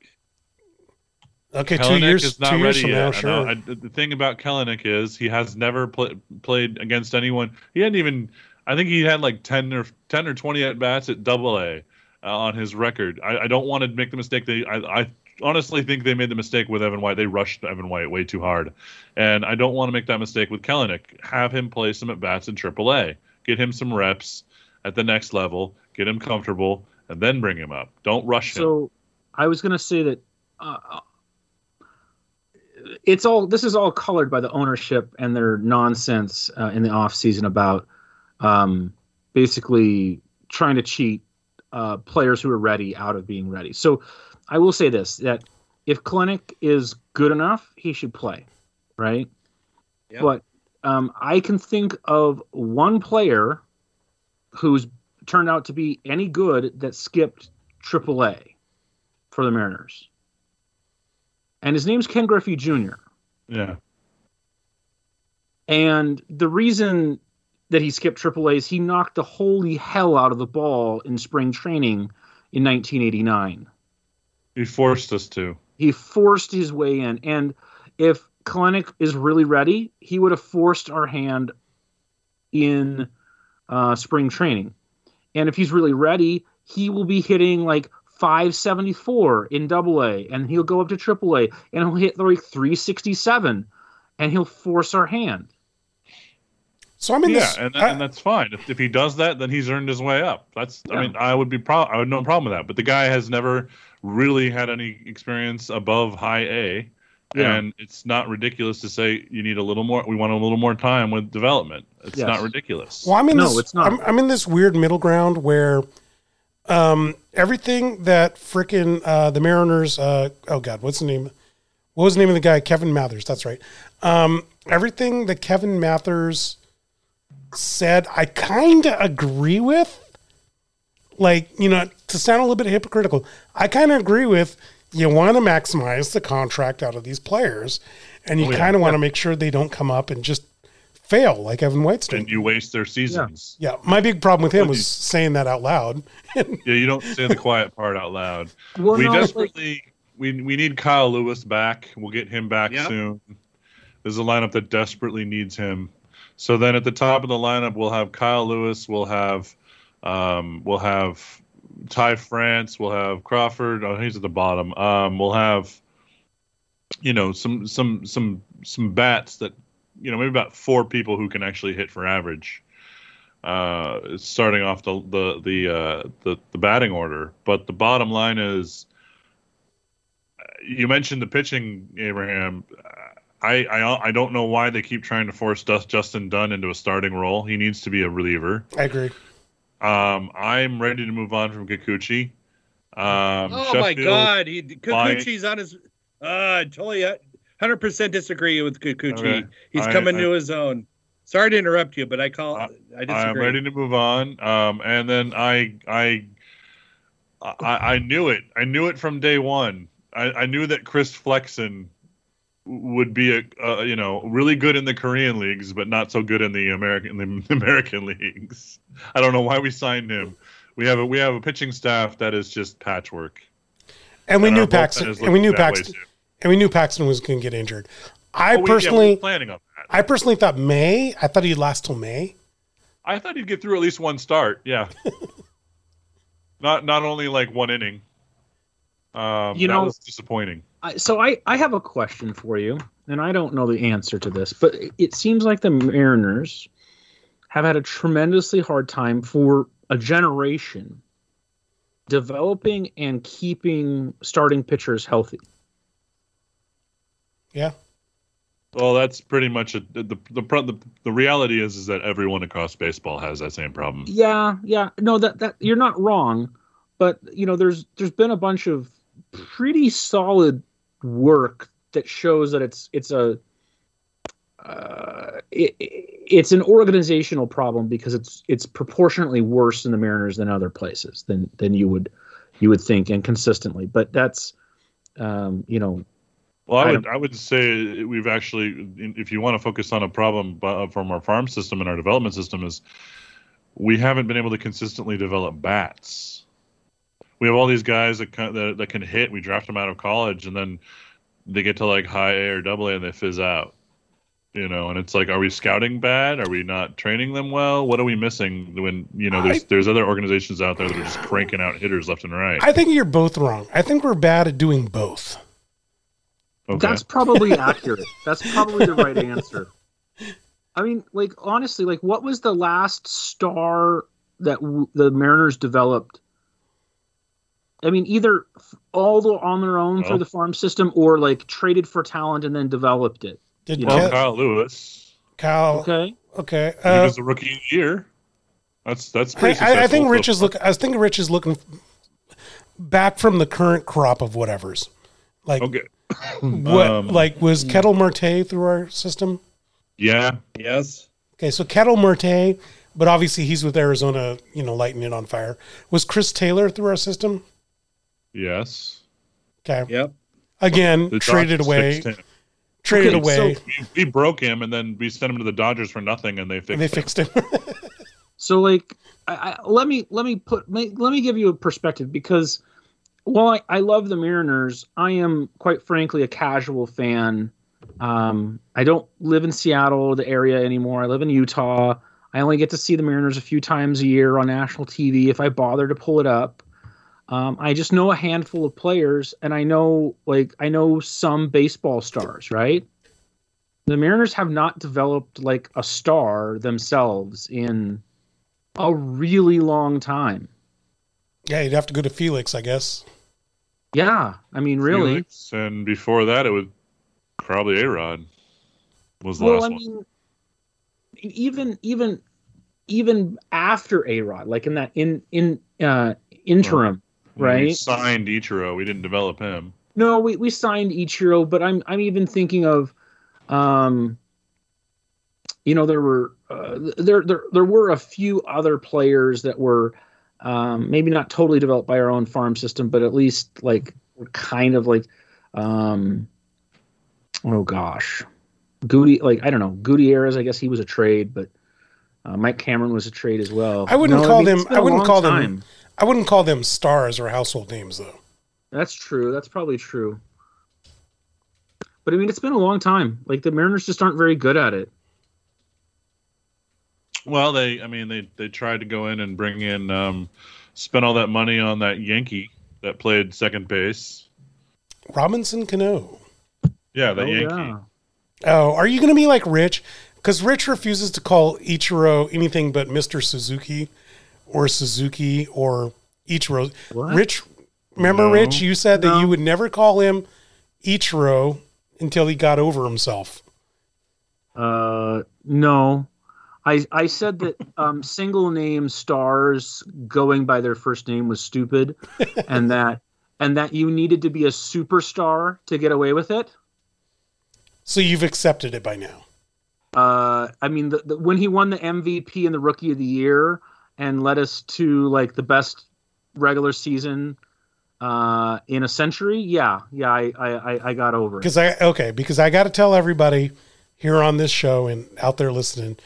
okay, two years, is not two years ready from yet. now, And, sure. I- the thing about Kelenic is he has never pl- played against anyone. He hadn't even. I think he had like ten or ten or twenty at bats at Double A uh, on his record. I, I don't want to make the mistake. They. I, I honestly think they made the mistake with Evan White. They rushed Evan White way too hard, and I don't want to make that mistake with Kelenic. Have him play some at bats in Triple A. Get him some reps at the next level. Get him comfortable, and then bring him up. Don't rush him. So I was going to say that uh, it's all this is all colored by the ownership and their nonsense uh, in the off season about um, basically trying to cheat uh, players who are ready out of being ready. So I will say this that if Kelenic is good enough, he should play, right? Yep. But um, I can think of one player who's turned out to be any good that skipped AAA for the Mariners. And his name's Ken Griffey Jr. yeah. And the reason that he skipped AAA is he knocked the holy hell out of the ball in spring training in 1989. He forced us to. He forced his way in. And if Kelenic is really ready, he would have forced our hand in uh, spring training. And if he's really ready, he will be hitting like 574 in double A, and he'll go up to triple A, and he'll hit like 367, and he'll force our hand. So I'm in yeah, this. and, I- and that's fine. If, if he does that, then he's earned his way up. That's. Yeah. I mean, I would be pro. I would no problem with that. But the guy has never really had any experience above high A, Yeah. and it's not ridiculous to say you need a little more. We want a little more time with development. It's Yes. not ridiculous. Well, I'm in No, this. it's not. I'm, I'm in this weird middle ground where um, everything that frickin' uh, the Mariners. Uh, oh God, what's the name? What was the name of the guy? Kevin Mathers. That's right. Um, everything that Kevin Mathers said, I kind of agree with. Like you know, to sound a little bit hypocritical, I kind of agree with. You want to maximize the contract out of these players, and you Oh, yeah. kind of want to make sure they don't come up and just fail like Evan White's doing. and you waste their seasons. Yeah, my big problem with him was saying that out loud. (laughs) Yeah, you don't say the quiet part out loud. Well, we no, like- desperately we we need Kyle Lewis back. We'll get him back Yep. soon. There's a lineup that desperately needs him. So then at the top of the lineup, we'll have Kyle Lewis. We'll have um, we'll have Ty France. We'll have Crawford. Oh, he's at the bottom. Um, we'll have you know some some some some bats that you know maybe about four people who can actually hit for average. Uh, starting off the the the, uh, the the batting order, but the bottom line is you mentioned the pitching, Abraham. I, I I don't know why they keep trying to force Dust, Justin Dunn into a starting role. He needs to be a reliever. I agree. Um, I'm ready to move on from Kikuchi. Um, Oh my God, he Kikuchi's on his. Uh, totally, hundred percent disagree with Kikuchi. Okay. He's I- coming I- to his own. Sorry to interrupt you, but I call. I- I disagree. I'm ready to move on. Um, and then I, I, I, I knew it. I knew it from day one. I, I knew that Chris Flexen would be a, uh, you know, really good in the Korean leagues, but not so good in the American the American (laughs) leagues. I don't know why we signed him. We have a we have a pitching staff that is just patchwork. And we And knew Paxton. And we knew looking that way, Paxton. And we knew Paxton was going to get injured. I Oh, we- yeah, personally, planning on that. I personally thought May. I thought he'd last till May. I thought he'd get through at least one start. Yeah. (laughs) not not only like one inning. Um, You that know- was disappointing. I, so I, I have a question for you, and I don't know the answer to this, but it- it seems like the Mariners have had a tremendously hard time for a generation developing and keeping starting pitchers healthy. Yeah. Well, that's pretty much a, the, the the the reality is is that everyone across baseball has that same problem. Yeah, yeah. No, that that you're not wrong, but you know, there's there's been a bunch of pretty solid work that shows that it's it's a uh, it, it's an organizational problem because it's it's proportionately worse in the Mariners than other places than than you would you would think and consistently. But that's um, you know Well, I I would I would say we've actually, if you want to focus on a problem from our farm system and our development system, is we haven't been able to consistently develop bats. We have all these guys that can, that, that can hit. We draft them out of college, and then they get to like high A or double A, and they fizz out. You know, and it's like, are we scouting bad? Are we not training them well? What are we missing? When you know, there's I- there's other organizations out there that are just cranking out hitters left and right. I think you're both wrong. I think we're bad at doing both. Okay. That's probably accurate. That's probably the right answer. I mean, like honestly, like what was the last star that w- the Mariners developed? I mean, either all the, on their own Well- through the farm system, or like traded for talent and then developed it. Did well, know, Kyle Lewis. Kyle? Okay, Okay. he Uh, was the rookie of the year. That's that's I, pretty. I, I think Rich is look. I was thinking Rich is looking back from the current crop of whatever's. Like Okay. what? Um, like was Ketel Marte through our system? Yeah. Yes. Okay, so Ketel Marte, but obviously he's with Arizona. You know, lighting it on fire. Was Chris Taylor through our system? Yes. Okay. Yep. Again, The traded Dodgers away. fixed him. Traded Okay, away. so- We, we broke him, and then we sent him to the Dodgers for nothing, and they fixed. they him. fixed him. (laughs) so like, I, I, let me let me put let let me give you a perspective because while I, I love the Mariners, I am quite frankly a casual fan. Um, I don't live in Seattle the area anymore. I live in Utah. I only get to see the Mariners a few times a year on national TV if I bother to pull it up. Um, I just know a handful of players, and I know like I know some baseball stars, right? The Mariners have not developed like a star themselves in a really long time. yeah, you'd have to go to Felix, I guess. Yeah, I mean, really. Felix, and before that, it would probably A Rod. Was the Well, last I one. mean, even even even after A Rod, like in that in in uh, interim, When We signed Ichiro. We didn't develop him. No, we, we signed Ichiro, but I'm I'm even thinking of, um, you know, there were uh, there there there were a few other players that were, um, maybe not totally developed by our own farm system, but at least like were kind of like, um, oh gosh, Goody like I don't know Gutierrez. I guess he was a trade, but uh, Mike Cameron was a trade as well. I wouldn't call them- it's been I a wouldn't long call them- time. I wouldn't call them stars or household names though. That's true. That's probably true. But I mean, it's been a long time. Like the Mariners just aren't very good at it. Well, they. I mean, they they tried to go in and bring in, um, spend all that money on that Yankee that played second base. Robinson Cano. Yeah, that Oh, Yankee. yeah. Oh, are you going to be like Rich? Because Rich refuses to call Ichiro anything but Mr. Suzuki or Suzuki or Ichiro. What? Rich, remember, No. Rich, you said that you would never call him Ichiro until he got over himself. Uh, no. I I said that (laughs) um, single name stars going by their first name was stupid, (laughs) and that and that you needed to be a superstar to get away with it. So you've accepted it by now. Uh, I mean, the, the, when he won the MVP and the Rookie of the Year and led us to like the best regular season uh, in a century, yeah, yeah, I I, I- got over it. Because I, okay, because I got to tell everybody here on this show and out there listening,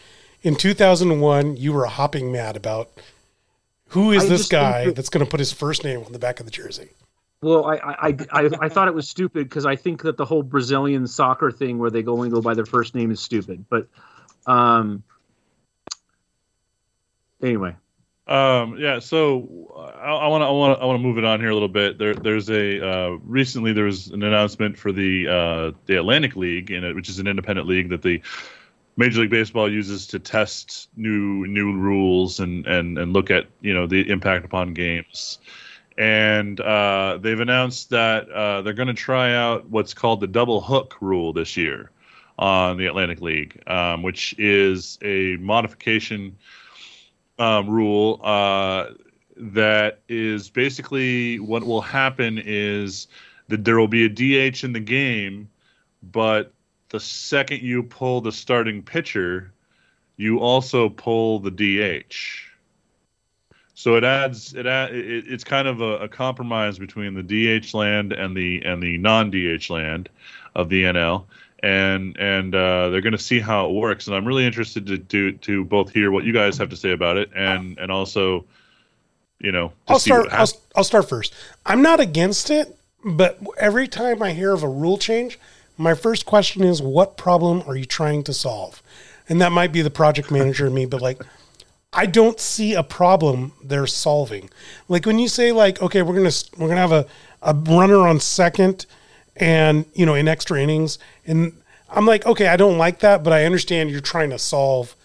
in 2001, you were hopping mad about who is I this guy that- that's going to put his first name on the back of the jersey. Well, I I, I, I, I thought it was stupid because I think that the whole Brazilian soccer thing where they go and go by their first name is stupid. But um, anyway, Um, yeah, so I want to I want I want to move it on here a little bit. There, there's a uh, recently there was an announcement for the uh, the Atlantic League, in it, which is an independent league that the Major League Baseball uses to test new new rules and and and look at you know the impact upon games. And uh, they've announced that uh, they're going to try out what's called the double hook rule this year on the Atlantic League, um, which is a modification um, rule uh, that is basically what will happen is that there will be a DH in the game, but the second you pull the starting pitcher, you also pull the DH. So it adds it, add, it it's kind of a, a, compromise between the DH land and the and the non DH land of the NL and and uh, they're going to see how it works. And I'm really interested to to, to both hear what you guys have to say about it, and and also, you know, I'll start. I'll, I'll start first. I'm not against it, but every time I hear of a rule change, my first question is, what problem are you trying to solve? And that might be the project (laughs) manager in me, but like. I don't see a problem they're solving. Like when you say like, okay, we're gonna we're gonna have a, a runner on second, and you know in extra innings. And i'm like okay i don't like that but i understand you're trying to solve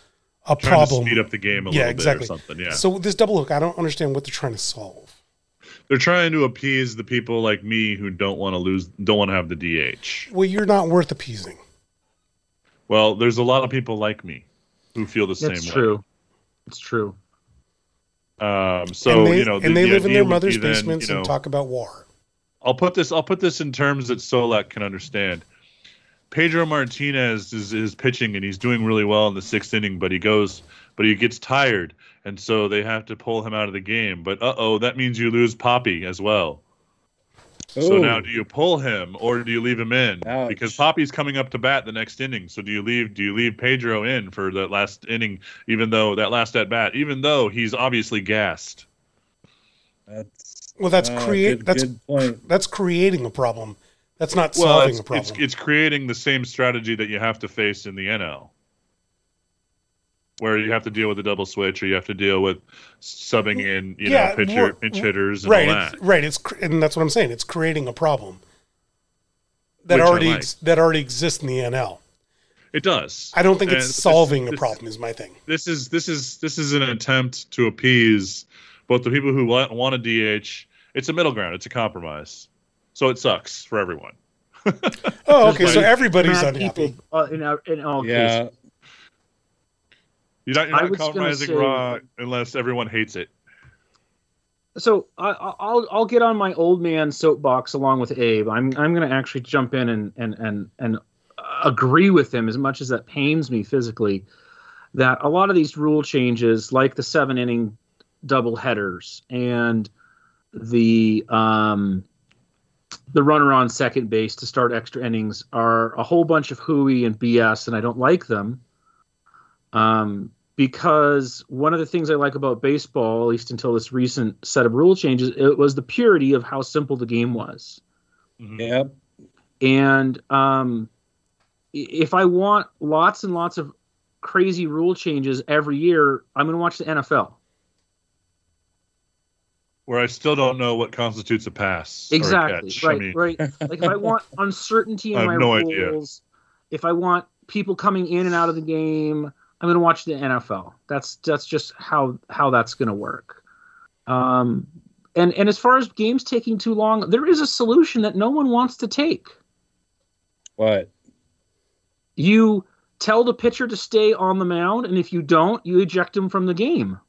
a trying problem. speed up the game a yeah, little exactly. bit or something yeah. So this double hook i don't understand what they're trying to solve. They're trying to appease the people like me who don't want to lose don't want to have the dh well you're not worth appeasing. Well there's a lot of people like me who feel the That's same true. way It's true. um so and they, you know the, and they the live in their mother's be then, basements you know, and talk about war I'll put this. I'll put this in terms that Solack can understand. Pedro Martinez is, is pitching and he's doing really well in the sixth inning, but he goes, but he gets tired, and so they have to pull him out of the game. But uh oh, that means you lose Papi as well. So Oh. now, do you pull him or do you leave him in? Ouch. Because Papi's coming up to bat the next inning. So do you leave? Do you leave Pedro in for that last inning, even though that last at bat, even though he's obviously gassed? That's well that's uh, create good- that's good point. that's creating a problem that's not Well, solving it's, a problem it's it's creating the same strategy that you have to face in the NL, where you have to deal with the double switch, or you have to deal with subbing in, you Yeah, know, pitcher, we're- pinch hitters, and right all it's, right it's cr- and that's what i'm saying it's creating a problem that Which already like. ex- that already exists in the nl It does. i don't think And it's this- solving a this- problem is my thing This is this is this is an attempt to appease both the people who want, want a DH. It's a middle ground. It's a compromise. So it sucks for everyone. (laughs) oh okay so everybody's unhappy people, uh, in, our- in all cases. You're not, you're I not compromising say- raw unless everyone hates it. So I, I- I'll I'll get on my old man soapbox along with Abe. I'm I'm going to actually jump in and and and and agree with him as much as that pains me physically. That a lot of these rule changes, like the seven inning double headers and the um the runner on second base to start extra innings, are a whole bunch of hooey and BS, and I don't like them. Um, because one of the things I like about baseball, at least until this recent set of rule changes, it was the purity of how simple the game was. Mhm. yep. And um, if I want lots and lots of crazy rule changes every year, I'm going to watch the NFL. Where I still don't know what constitutes a pass. or a Exactly. catch. I Right. mean, right. Like if I want (laughs) uncertainty I in have my no idea. if I want people coming in and out of the game, I'm going to watch the NFL. That's that's just how how that's going to work. Um, and and as far as games taking too long, there is a solution that no one wants to take. What? You tell the pitcher to stay on the mound, and if you don't, you eject him from the game.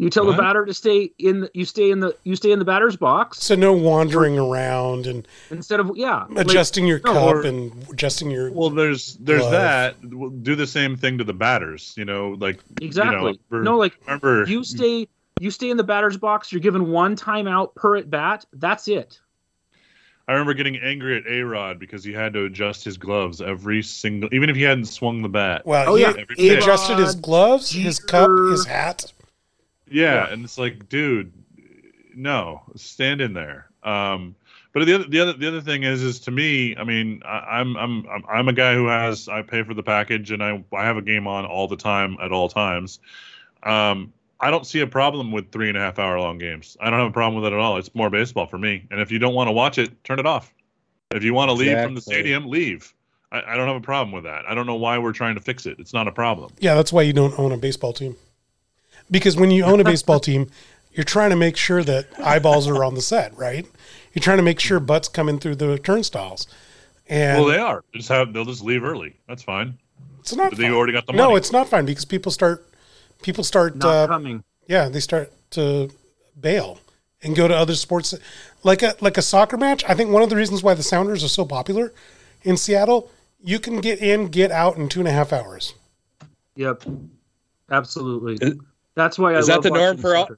You tell What? the batter to stay in. The, you stay in the. You stay in the batter's box So no wandering around and instead of yeah. like- adjusting your no, cup or- and adjusting your. Well, there's there's Glove. that. We'll do the same thing to the batters. You know, like exactly. for- no, like remember you stay. You stay in the batter's box. You're given one timeout per at bat. That's it. I remember getting angry at A Rod because he had to adjust his gloves every single, even if he hadn't swung the bat. well, Oh, he, yeah. He adjusted his gloves, his cup, his hat. Yeah, Yeah. and it's like, dude, no, stand in there. Um, but the other, the other, the other thing is, is to me, I mean, I, I'm, I'm, I'm, I'm a guy who has, I pay for the package, and I, I have a game on all the time at all times. Um, I don't see a problem with three and a half hour long games. I don't have a problem with it at all. It's more baseball for me. And if you don't want to watch it, turn it off. If you want to leave from the stadium, leave. I, I don't have a problem with that. I don't know why we're trying to fix it. It's not a problem. Yeah, that's why you don't own a baseball team. Because when you own a baseball team, you're trying to make sure that eyeballs are on the set, right? You're trying to make sure butts come in through the turnstiles. And well, they are. Just have they'll just leave early. That's fine. it's not They already got the money. No, it's not fine because people start people start Not uh, coming. yeah, they start to bail and go to other sports like a like a soccer match. I think one of the reasons why the Sounders are so popular in Seattle, you can get in, get out in two and a half hours. Yep. Absolutely. Is- That's why I is that love the norm watching for all-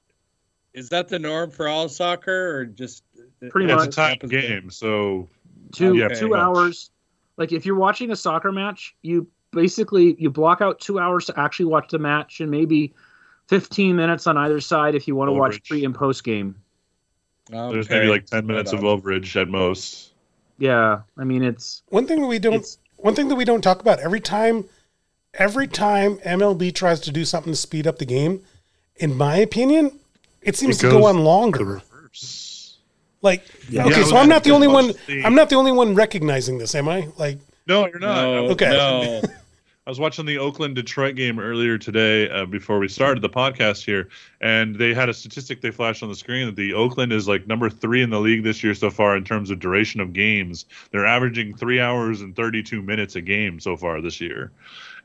Is that the norm for all soccer, or just Pretty it's much. a tight game. So two Yeah, two hours. Like if you're watching a soccer match, you basically you block out two hours to actually watch the match, and maybe 15 minutes on either side if you want to watch pre and post game. there's maybe like ten minutes of overage at most. Yeah, I mean it's One thing that we don't It's- one thing that we don't talk about every time every time MLB tries to do something to speed up the game, in my opinion, it seems It to go on longer. Like Yeah. okay, Yeah, so I'm not the only one the- I'm not the only one recognizing this, am I? Like No, you're not. No, Okay. no. (laughs) I was watching the Oakland Detroit game earlier today uh, before we started the podcast here, and they had a statistic they flashed on the screen that the Oakland is like number three in the league this year so far in terms of duration of games. They're averaging three hours and 32 minutes a game so far this year.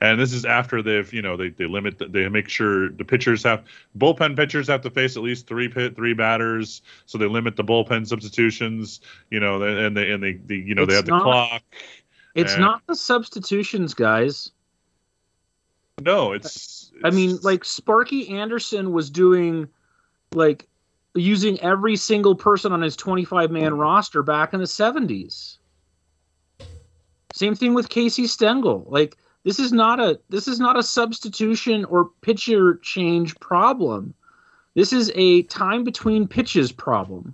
And this is after they've, you know, they, they limit, the, they make sure the pitchers have, bullpen pitchers have to face at least three pit, three batters. So they limit the bullpen substitutions, you know, and they, and they, the, you know, they It's have the clock. it's Yeah. not the substitutions, guys. No, it's, I mean, like Sparky Anderson was doing like using every single person on his 25 man roster back in the 70s. Same thing with Casey Stengel. Like this is not a this is not a substitution or pitcher change problem. This is a time between pitches problem.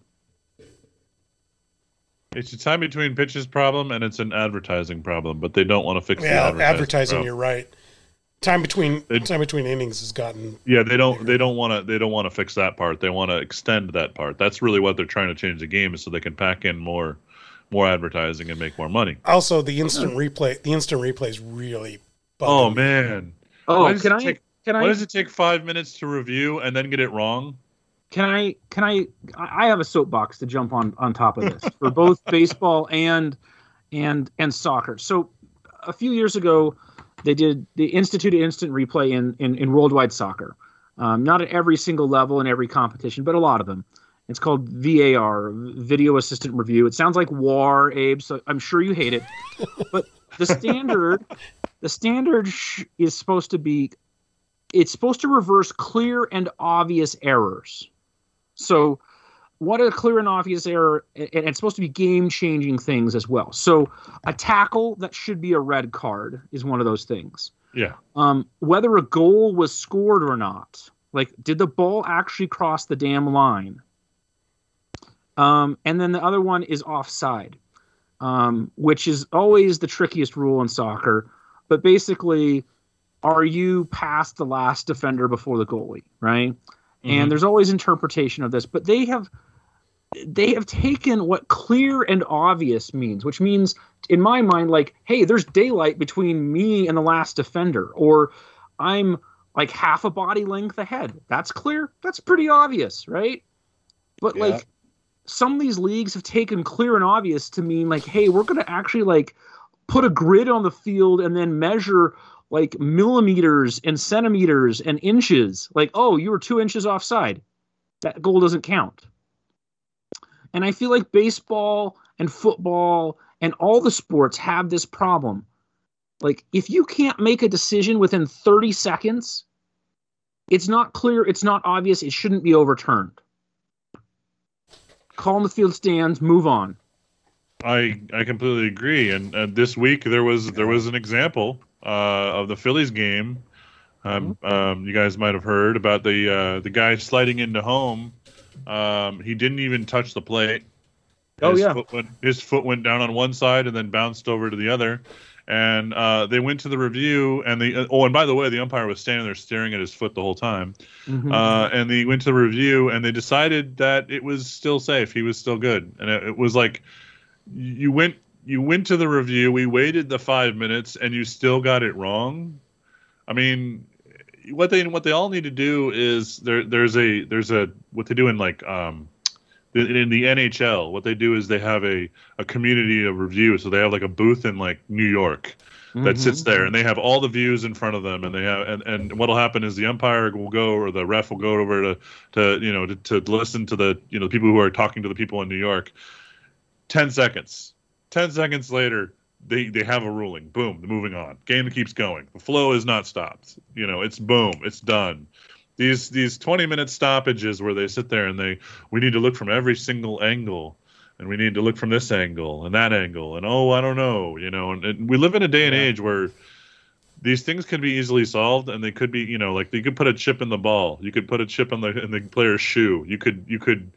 It's a time between pitches problem and it's an advertising problem, but they don't want to fix the yeah, advertising. advertising, you're right. Time between They- time between innings has gotten Yeah, they don't. They don't want to. They don't want to fix that part. They want to extend that part. That's really what they're trying to change the game, is so they can pack in more, more advertising and make more money. also the instant replay the instant replay is really bugging Oh me. man, Oh, Why does can it I take- can why I does it take five minutes to review and then get it wrong? can I can I I I have a soapbox to jump on on top of this for both (laughs) baseball and and and soccer. So a few years ago, they did they instituted instant replay in in, in worldwide soccer. Um, not at every single level in every competition, but a lot of them. It's called VAR, Video Assistant Review. It sounds like WAR, Abe. So I'm sure you hate it, but the standard, the standard sh- is supposed to be, it's supposed to reverse clear and obvious errors. So, what a clear and obvious error, and it's supposed to be game changing things as well. So, a tackle that should be a red card is one of those things. Yeah, Um, whether a goal was scored or not, like, did the ball actually cross the damn line? Um, and then the other one is offside, um, which is always the trickiest rule in soccer. But basically, are you past the last defender before the goalie, right? Mhm. and there's always interpretation of this but they have they have taken what clear and obvious means which means in my mind like hey there's daylight between me and the last defender or i'm like half a body length ahead that's clear that's pretty obvious right but Yeah. like some of these leagues have taken clear and obvious to mean like hey we're going to actually like put a grid on the field and then measure like millimeters and centimeters and inches. Like, oh, you were two inches offside. That goal doesn't count. And I feel like baseball and football and all the sports have this problem. Like, if you can't make a decision within 30 seconds, it's not clear, it's not obvious, it shouldn't be overturned. Call in the field stands, move on. I I completely agree. And uh, this week there was there was an example uh, of the Phillies game. Um, um, you guys might have heard about the uh, the guy sliding into home. Um, he didn't even touch the plate. Oh, his yeah. foot went, his foot went down on one side and then bounced over to the other. And uh, they went to the review, and the oh, and by the way, the umpire was standing there staring at his foot the whole time. Mhm. Uh, and they went to the review, and they decided that it was still safe. He was still good, and it, it was like you went you went to the review. We waited the five minutes, and you still got it wrong. I mean, what they what they all need to do is there there's a there's a what they do in like um in in the NHL. What they do is they have a a community of review. So they have like a booth in like New York that mm-hmm. sits there and they have all the views in front of them and they have and, and what'll happen is the umpire will go or the ref will go over to to you know to, to listen to the you know the people who are talking to the people in New York. 10 seconds. 10 seconds later they they have a ruling. Boom moving on. Game keeps going. The flow is not stopped. You know it's boom it's done these these 20 minute stoppages where they sit there and they we need to look from every single angle and we need to look from this angle and that angle and oh i don't know you know and, and we live in a day and Yeah. age where these things can be easily solved and they could be you know like you could put a chip in the ball. You could put a chip in the in the player's shoe. You could you could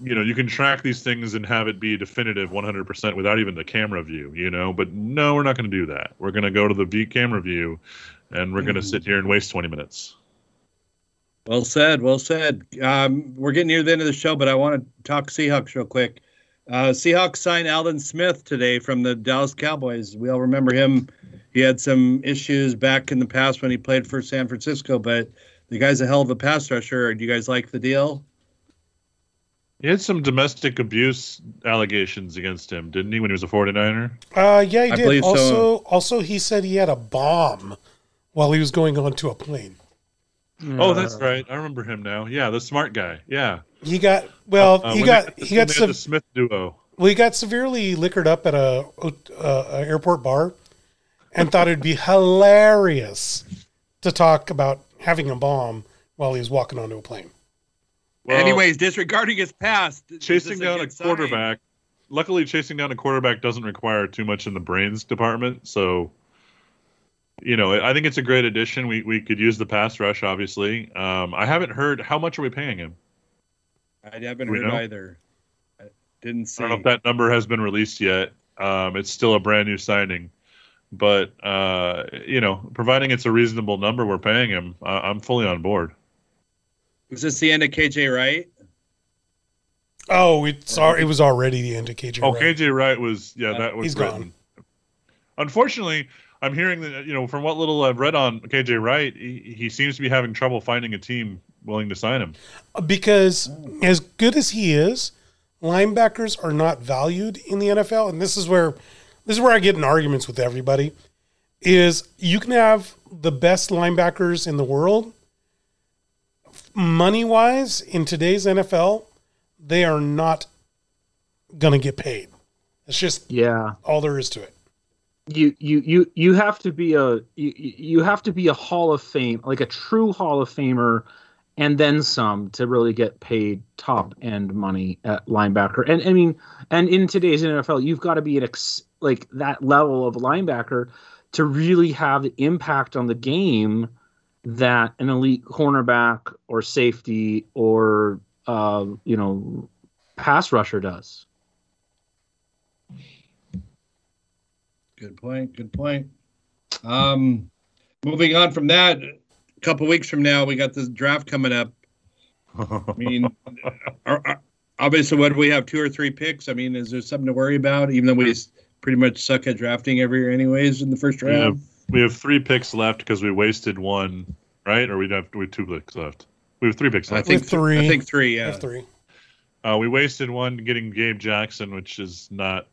you know you can track these things and have it be definitive 100% without even the camera view you know but no we're not going to do that. We're going to go to the v camera view and we're going to mm-hmm. sit here and waste 20 minutes Well said. Well said. Um, we're getting near the end of the show, but I want to talk Seahawks real quick. Uh, Seahawks signed Aldon Smith today from the Dallas Cowboys. We all remember him. He had some issues back in the past when he played for San Francisco, but the guy's a hell of a pass rusher. Do you guys like the deal? he had some domestic abuse allegations against him didn't he when he was a 49er Uh, yeah, he I did. believe so. Also, also, he said he had a bomb while he was going onto a plane. Oh that's right i remember him now yeah the smart guy yeah He got well. Uh, he got he got when they some. the smith duo Well, he got severely liquored up at a, uh, a airport bar, and thought it'd be hilarious to talk about having a bomb while he was walking onto a plane. Well, Anyways, disregarding his past, chasing down a good sign. quarterback. Luckily, chasing down a quarterback doesn't require too much in the brains department. So, you know, I think it's a great addition. We we could use the pass rush, obviously. Um, I haven't heard how much are we paying him. I haven't heard know? either. I didn't see. I see. don't know if that number has been released yet. Um, it's still a brand new signing, but uh, you know, providing it's a reasonable number we're paying him, uh, I'm fully on board. Was this the end of KJ Wright? Oh, it's al- it was already the end of KJ. Oh, Wright. KJ Wright was yeah, Yeah, that was he's written. Unfortunately, I'm hearing that you know from what little I've read on KJ Wright, he, he seems to be having trouble finding a team willing to sign him. Uh, because as good as he is, linebackers are not valued in the NFL, and this is where this is where I get in arguments with everybody. Is you can have the best linebackers in the world, money wise in today's NFL, they are not gonna get paid. It's just Yeah. all there is to it. You you you you have to be a you, you have to be a Hall of Fame, like a true Hall of Famer, and then some to really get paid top end money at linebacker. And I mean, and in today's NFL, you've got to be an ex, like that level of linebacker to really have the impact on the game that an elite cornerback or safety or uh, you know pass rusher does. Good point. Good point. Um, moving on from that, a couple weeks from now, we got this draft coming up. I mean, (laughs) are, are, obviously, what do we have? Two or three picks? I mean, is there something to worry about? Even though we pretty much suck at drafting every year, anyways, in the first we have round. we have three picks left because we wasted one, right? Or we have we have two picks left. We have three picks I left. think three. I think three. I Yeah. have three. Uh, we wasted one getting Gabe Jackson, which is not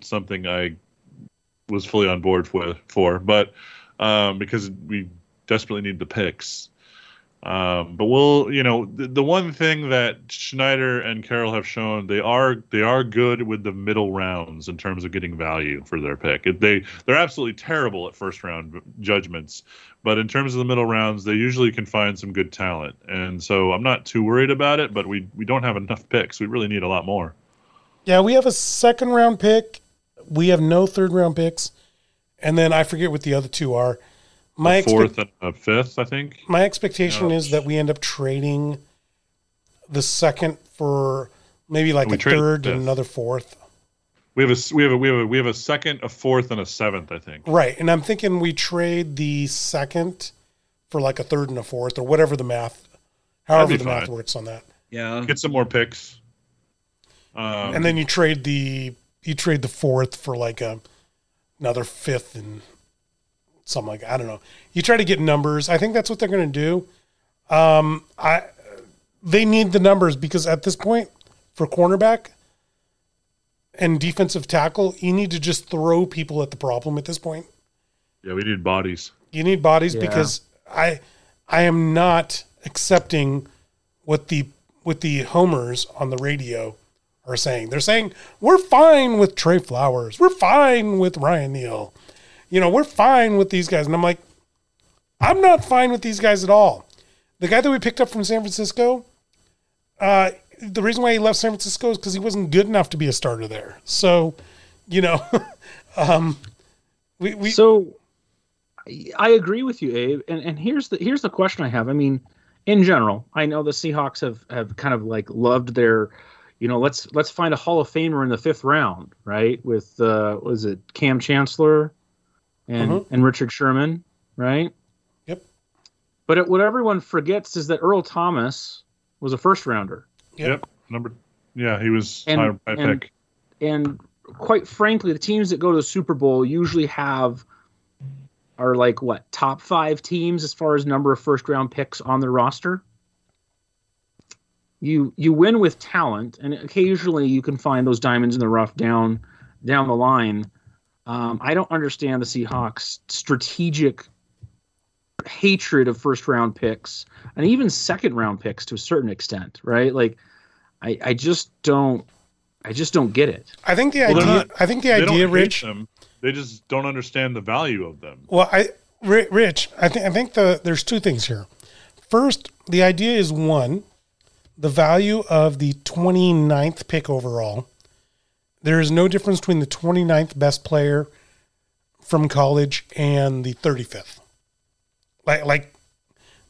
something I was fully on board for, for but um, because we desperately need the picks. Um, but we'll, you know, the, the one thing that Schneider and Carroll have shown they are they are good with the middle rounds in terms of getting value for their pick. They they're absolutely terrible at first round judgments, but in terms of the middle rounds, they usually can find some good talent. And so I'm not too worried about it. But we we don't have enough picks. We really need a lot more. Yeah, we have a second round pick. We have no third round picks, and then I forget what the other two are. My expect- Fourth and a fifth, I think. my expectation No. is that we end up trading the second for maybe like We a third fifth. and another fourth. We have a s- we have a we have a we have a second, a fourth, and a seventh. I think. Right. And I'm thinking we trade the second for like a third and a fourth or whatever the math, however be the math works on that. Yeah. Get some more picks. Um, and then you trade the you trade the fourth for like a another fifth and something like I don't know. You try to get numbers. I think that's what they're going to do. Um, I they need the numbers because at this point for cornerback and defensive tackle, you need to just throw people at the problem at this point. yeah, we need bodies. You need bodies Yeah. because I I am not accepting what the what the homers on the radio are saying. They're saying we're fine with Tre Flowers. We're fine with Ryan Neal. You know, we're fine with these guys. And I'm like, I'm not fine with these guys at all. The guy that we picked up from San Francisco, uh, the reason why he left San Francisco is because he wasn't good enough to be a starter there. So, you know, (laughs) um, we, we so I- agree with you, Abe. And and here's the here's the question I have. I mean, in general, I know the Seahawks have have kind of like loved their, you know, let's let's find a Hall of Famer in the fifth round, right? With uh, was it Kam Chancellor and Mhm. and Richard Sherman, right? Yep. But it, what everyone forgets is that Earl Thomas was a first rounder. Yep. Yep. Number. Yeah, he was And- high, high and- pick. and quite frankly, the teams that go to the Super Bowl usually have are like what top five teams as far as number of first round picks on their roster. You you win with talent, and occasionally you can find those diamonds in the rough down down the line. Um, I don't understand the Seahawks' strategic hatred of first round picks and even second round picks to a certain extent, right? Like, I, I just don't I just don't get it. I think the Well, they're idea. not- I think the They don't idea, Rich. them. They just don't understand the value of them. Well, I, Rich, I think I think the there's two things here. First, the idea is one, the value of the 29th pick overall. There is no difference between the 29th best player from college and the 35th. Like like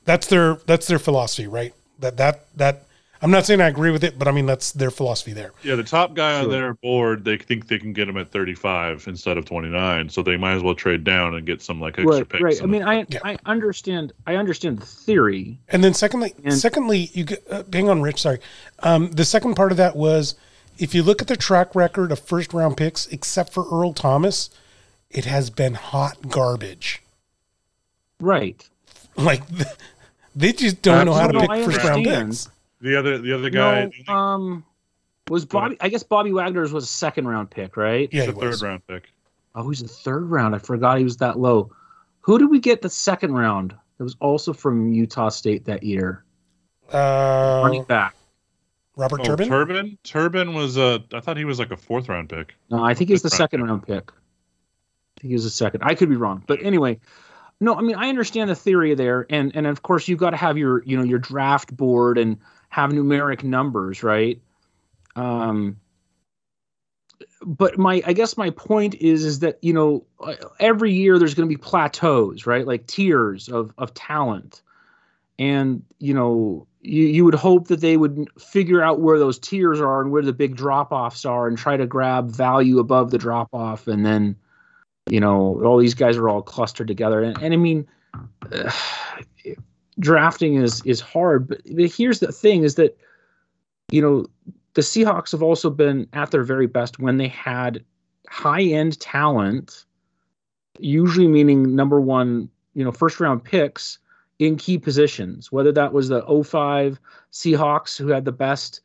that's their that's their philosophy, right? That that that I'm not saying I agree with it, but I mean that's their philosophy there. Yeah, the top guy on their board, they think they can get him at 35 instead of 29, so they might as well trade down and get some like extra right, picks. right. I mean, I Yeah. I understand I understand the theory. And then secondly, And- secondly, you get, uh, hang on, Rich. Sorry. Um, the second part of that was if you look at the track record of first round picks, except for Earl Thomas, it has been hot garbage. Right. Like (laughs) they just don't know how to pick I first round picks. The other the other guy, no, um, was Bobby? I guess Bobby Wagner's was a second round pick, right? Yeah, the he third was. round pick. Oh, he's a third round. I forgot he was that low. Who did we get the second round? It was also from Utah State that year. Uh, Running back. Robert Oh, Turbin. Turbin. Turbin was a. I thought he was like a fourth round pick. No, I think he's the round second round pick. I think he was the second. I could be wrong, but anyway, no. I mean, I understand the theory there, and and of course you've got to have your you know your draft board and have numeric numbers, right? Um, but my I guess my point is is that you know every year there's going to be plateaus, right? Like tiers of of talent, and you know you you would hope that they would figure out where those tiers are and where the big drop offs are and try to grab value above the drop off, and then you know all these guys are all clustered together, and, and I mean. Drafting is is hard but here's the thing is that you know the Seahawks have also been at their very best when they had high end talent, usually meaning number one, you know, first round picks in key positions, whether that was the 05 Seahawks who had the best,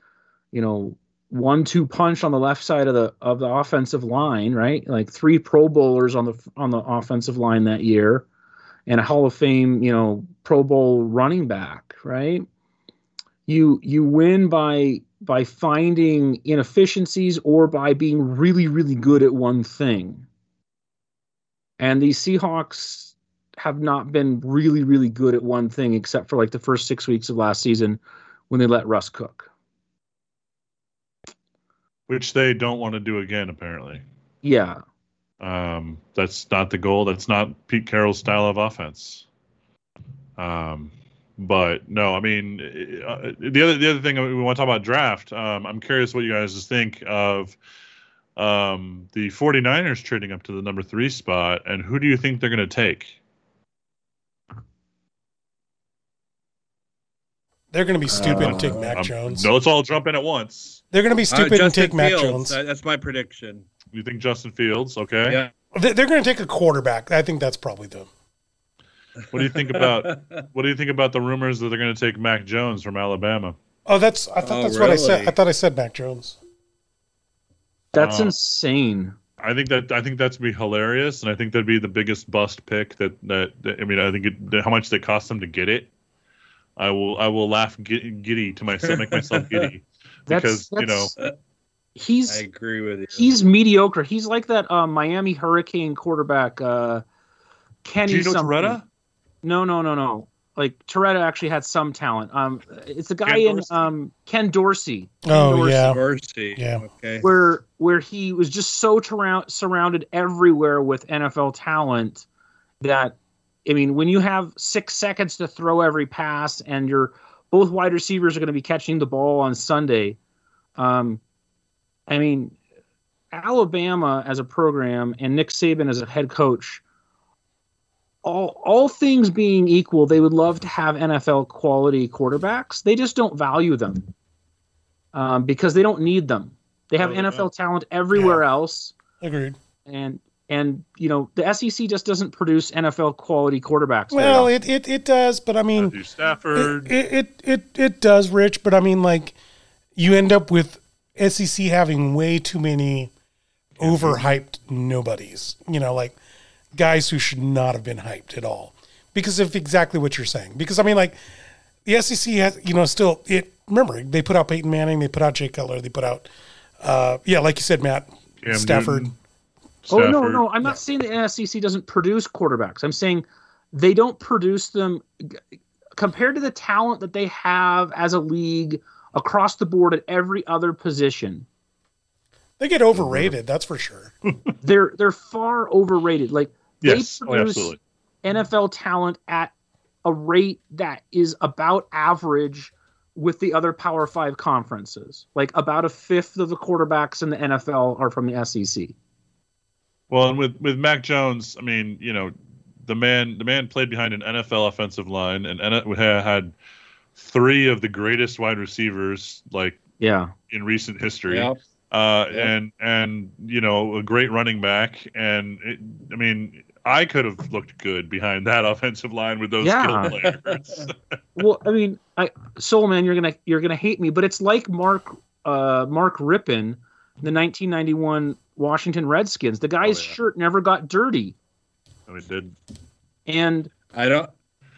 you know, one two punch on the left side of the of the offensive line, right? Like three pro bowlers on the on the offensive line that year and a Hall of Fame, you know, Pro Bowl running back, right? You you win by by finding inefficiencies or by being really really good at one thing. And these Seahawks have not been really really good at one thing except for like the first 6 weeks of last season when they let Russ cook. which they don't want to do again. Apparently, Yeah. Um, that's not the goal. That's not Pete Carroll's style of offense. Um, but no, I mean uh, the other the other thing we want to talk about draft. Um, I'm curious what you guys think of um, the 49ers trading up to the number three spot, and who do you think they're going to take? They're going to be stupid Uh, and take Mac Um, Jones. No, let's all jump in at once. They're going to be Uh, stupid and Justin take Mac Jones. that's my prediction. You think Justin Fields? Okay. Yeah. They- They're going to take a quarterback. I think that's probably them. What do you think about (laughs) what do you think about the rumors that they're going to take Mac Jones from Alabama? Oh, that's I thought Oh, that's what I said. I thought I said Mac Jones. That's Wow. insane. I think that I think that's be hilarious, and I think that'd be the biggest bust pick that that, that- I mean I think it, how much they cost them to get it. I will I will laugh giddy, giddy to myself, make myself giddy (laughs) because That's, you know that's- he's I agree with you. he's mediocre. He's like that uh, Miami Hurricane quarterback, uh, Kenny. Gino something. Torretta. No, no, no, no. Like Torretta actually had some talent. Um, it's the guy Ken in Dorsey? um Ken Dorsey. Ken Oh Dorsey, yeah, Dorsey. Yeah. Okay. where where he was just so surround, surrounded everywhere with NFL talent that I mean, when you have six seconds to throw every pass and your both wide receivers are going to be catching the ball on Sunday, um, I mean, Alabama as a program and Nick Saban as a head coach. All, all things being equal, they would love to have NFL quality quarterbacks. They just don't value them um, because they don't need them. They have Oh, yeah. NFL talent everywhere else, agreed. and and you know the SEC just doesn't produce NFL quality quarterbacks. Well, it, it it does, but I mean, Matthew Stafford. it, it it it it does, Rich. But I mean, like, you end up with SEC having way too many overhyped nobodies. You know, like guys who should not have been hyped at all because of exactly what you're saying. Because I mean, like, the SEC has, you know, still it. Remember, they put out Peyton Manning, they put out Jay Cutler, they put out, uh, yeah, like you said, Matt Cam Stafford. Newton, Oh no, no, I'm not saying the SEC doesn't produce quarterbacks. I'm saying they don't produce them g- compared to the talent that they have as a league across the board at every other position. They get overrated, that's for sure. (laughs) They're they're far overrated. Like Yes, they oh, produce absolutely. NFL talent at a rate that is about average with the other Power Five conferences. Like about a fifth of the quarterbacks in the NFL are from the SEC. Well, and with with Mac Jones, I mean, you know, the man the man played behind an NFL offensive line and N- had three of the greatest wide receivers like Yeah. in recent history. Yep. Uh, Yeah. and and you know a great running back, and it, I mean I could have looked good behind that (laughs) offensive line with those Yeah. skilled players. (laughs) well, I mean, I Soul Man, you're gonna you're gonna hate me, but it's like Mark uh, Mark Rypien, the 1991 Washington Redskins. The guy's Oh, yeah. shirt never got dirty, I mean, did and I don't.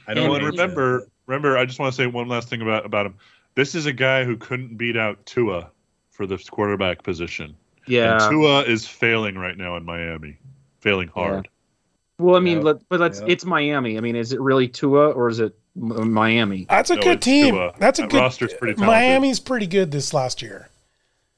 I don't. well, and remember remember I just want to say one last thing about about him. This is a guy who couldn't beat out Tua for the quarterback position. yeah. And Tua is failing right now in Miami, failing hard. well, I mean, Yeah. let, but let's Yeah. it's Miami. I mean, is it really Tua or is it Miami? That's a No, good team. Tua. That's a That good roster's pretty talented. Miami's pretty good this last year.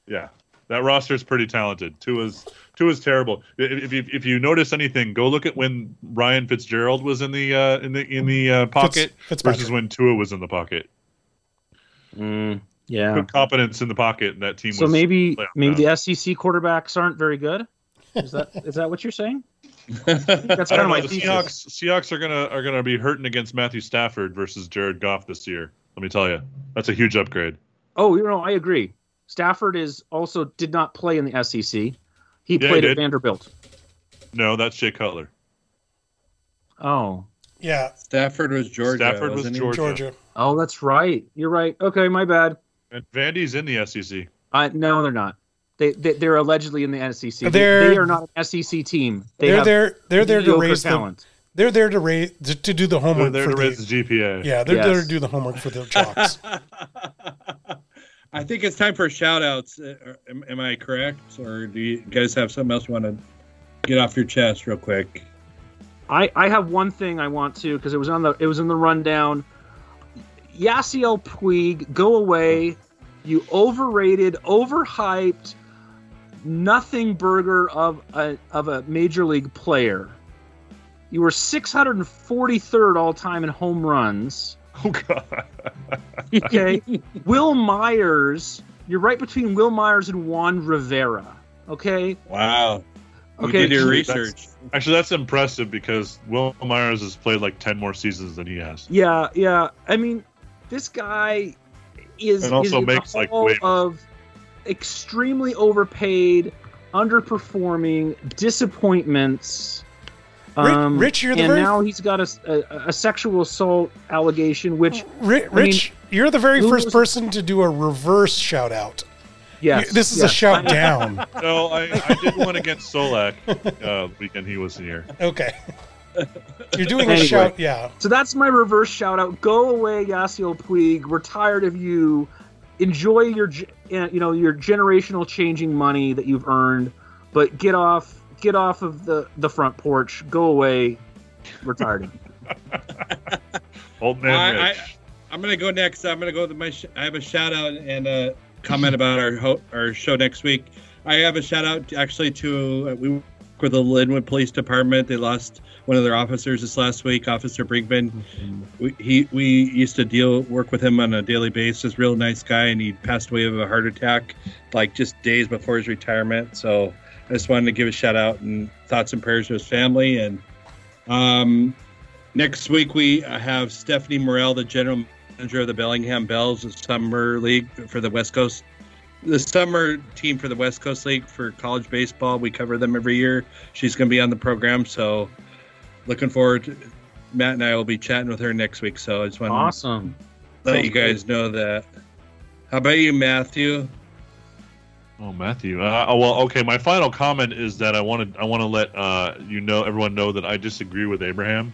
Yeah, that roster is pretty talented. Tua's Tua's terrible. If, if you if you notice anything, go look at when Ryan Fitzgerald was in the uh, in the in the uh, pocket Fitzpatrick. versus when Tua was in the pocket. Mm, yeah. Good competence in the pocket, and that team. So was maybe maybe bound. the SEC quarterbacks aren't very good. Is that (laughs) is that what you're saying? That's kind of know. my The thesis. Seahawks Seahawks are gonna are gonna be hurting against Matthew Stafford versus Jared Goff this year. Let me tell you, that's a huge upgrade. Oh, you know, I agree. Stafford is also did not play in the SEC. He he played did. at Vanderbilt. No, that's Jay Cutler. Oh, Yeah, Stafford was Georgia. Stafford was wasn't? Georgia. Georgia. oh, that's right. You're right. Okay, my bad. And Vandy's in the SEC. Uh, no, they're not. They, they they're allegedly in the SEC. They, They're- they are not an SEC team. They They are there. They're there to mediocre raise the. talent. They're there to raise to, to do the homework. They're homework there for to the. raise the GPA. yeah, they're Yes. there to do the homework for the chalks. (laughs) I think it's time for shout outs. Uh, Am, am I correct? Or do you guys have something else you want to get off your chest real quick? I, I have one thing I want to because it was on the it was in the rundown. Yasiel Puig, go away. You overrated, overhyped, nothing burger of a of a major league player. You were 643rd all time in home runs. (laughs) Oh God. Okay, Wil Myers. You're right between Wil Myers and Juan Rivera. Okay. Wow. You Okay, did your so research. Actually, that's impressive because Wil Myers has played like ten more seasons than he has. Yeah, yeah. I mean, this guy is And also is makes, like, way- of extremely overpaid, underperforming, disappointments. Rich- Um, Rich, you're the and very- now he's got a, a, a sexual assault allegation, which Ri- Rich, you're the very who first was- person to do a reverse shout out. yes, You- this is a shout down. No, (laughs) I, I did one against Solack uh, weekend he was here. Okay. You're doing a Anyway. shout, yeah. So that's my reverse shout out. Go away, Yasiel Puig. We're tired of you. Enjoy your, uh, you know, your generational changing money that you've earned, but get off, get off of the the front porch. Go away. We're tired of you. (laughs) Old man I- Rich. I'm gonna go next. I'm gonna go to my. Sh- I have a shout out and a comment about our ho- our show next week. I have a shout out actually to uh, we work with the Lynnwood Police Department. They lost one of their officers this last week, Officer Brinkman. We, he we used to deal work with him on a daily basis. Real nice guy, and he passed away of a heart attack, like just days before his retirement. So I just wanted to give a shout out and thoughts and prayers to his family. And um, next week we have Stephanie Morel, the general manager of the Bellingham Bells, the summer league for the West Coast. The summer team for the West Coast League for college baseball. We cover them every year. She's going to be on the program, so looking forward. to Matt and I will be chatting with her next week. So I just want Awesome. to let Sounds you guys know that. How about you, Matthew? Oh, Matthew. Uh, oh, well, okay. My final comment is that I want to I want to let uh, you know everyone know that I disagree with Abraham.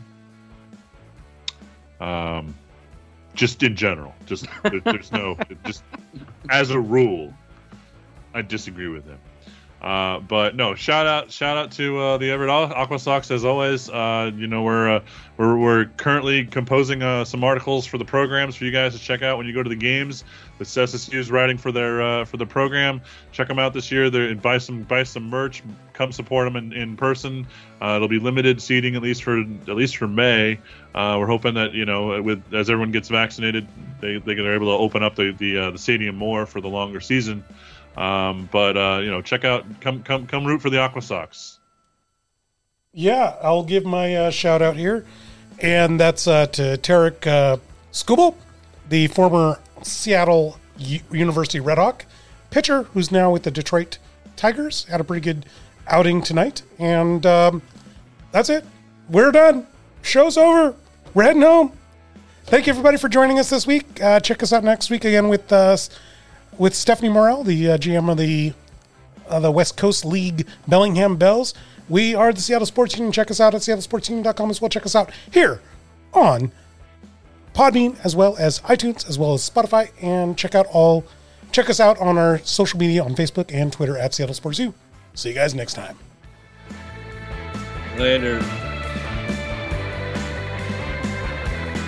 Um, just in general, just there, there's no (laughs) just as a rule, I disagree with him. Uh, but no, shout out, shout out to uh, the Everett Aqua Sox as always. Uh, you know we're uh, we're we're currently composing uh, some articles for the programs for you guys to check out when you go to the games. The SSU is writing for their for the program. Check them out this year. They buy some buy some merch. Come support them in, in person. It'll be limited seating at least for at least for May. We're hoping that you know with as everyone gets vaccinated, they they are able to open up the the, the stadium more for the longer season. Um, but uh, you know, check out come come come root for the Aqua Sox. Yeah, I'll give my uh, shout out here. And that's uh, to Tarik uh, Skubal, the former Seattle U- University Red Hawk pitcher who's now with the Detroit Tigers. Had a pretty good outing tonight. And um, that's it. We're done. Show's over. We're heading home. Thank you, everybody, for joining us this week. Uh, check us out next week again with uh, with Stephanie Morel, the uh, GM of the uh, the West Coast League Bellingham Bells. We are the Seattle Sports Team. Check us out at seattlesportsteam.com as well. Check us out here on Podbean as well as iTunes as well as Spotify. And check out all check us out on our social media on Facebook and Twitter at Seattle Sports U. See you guys next time. Later.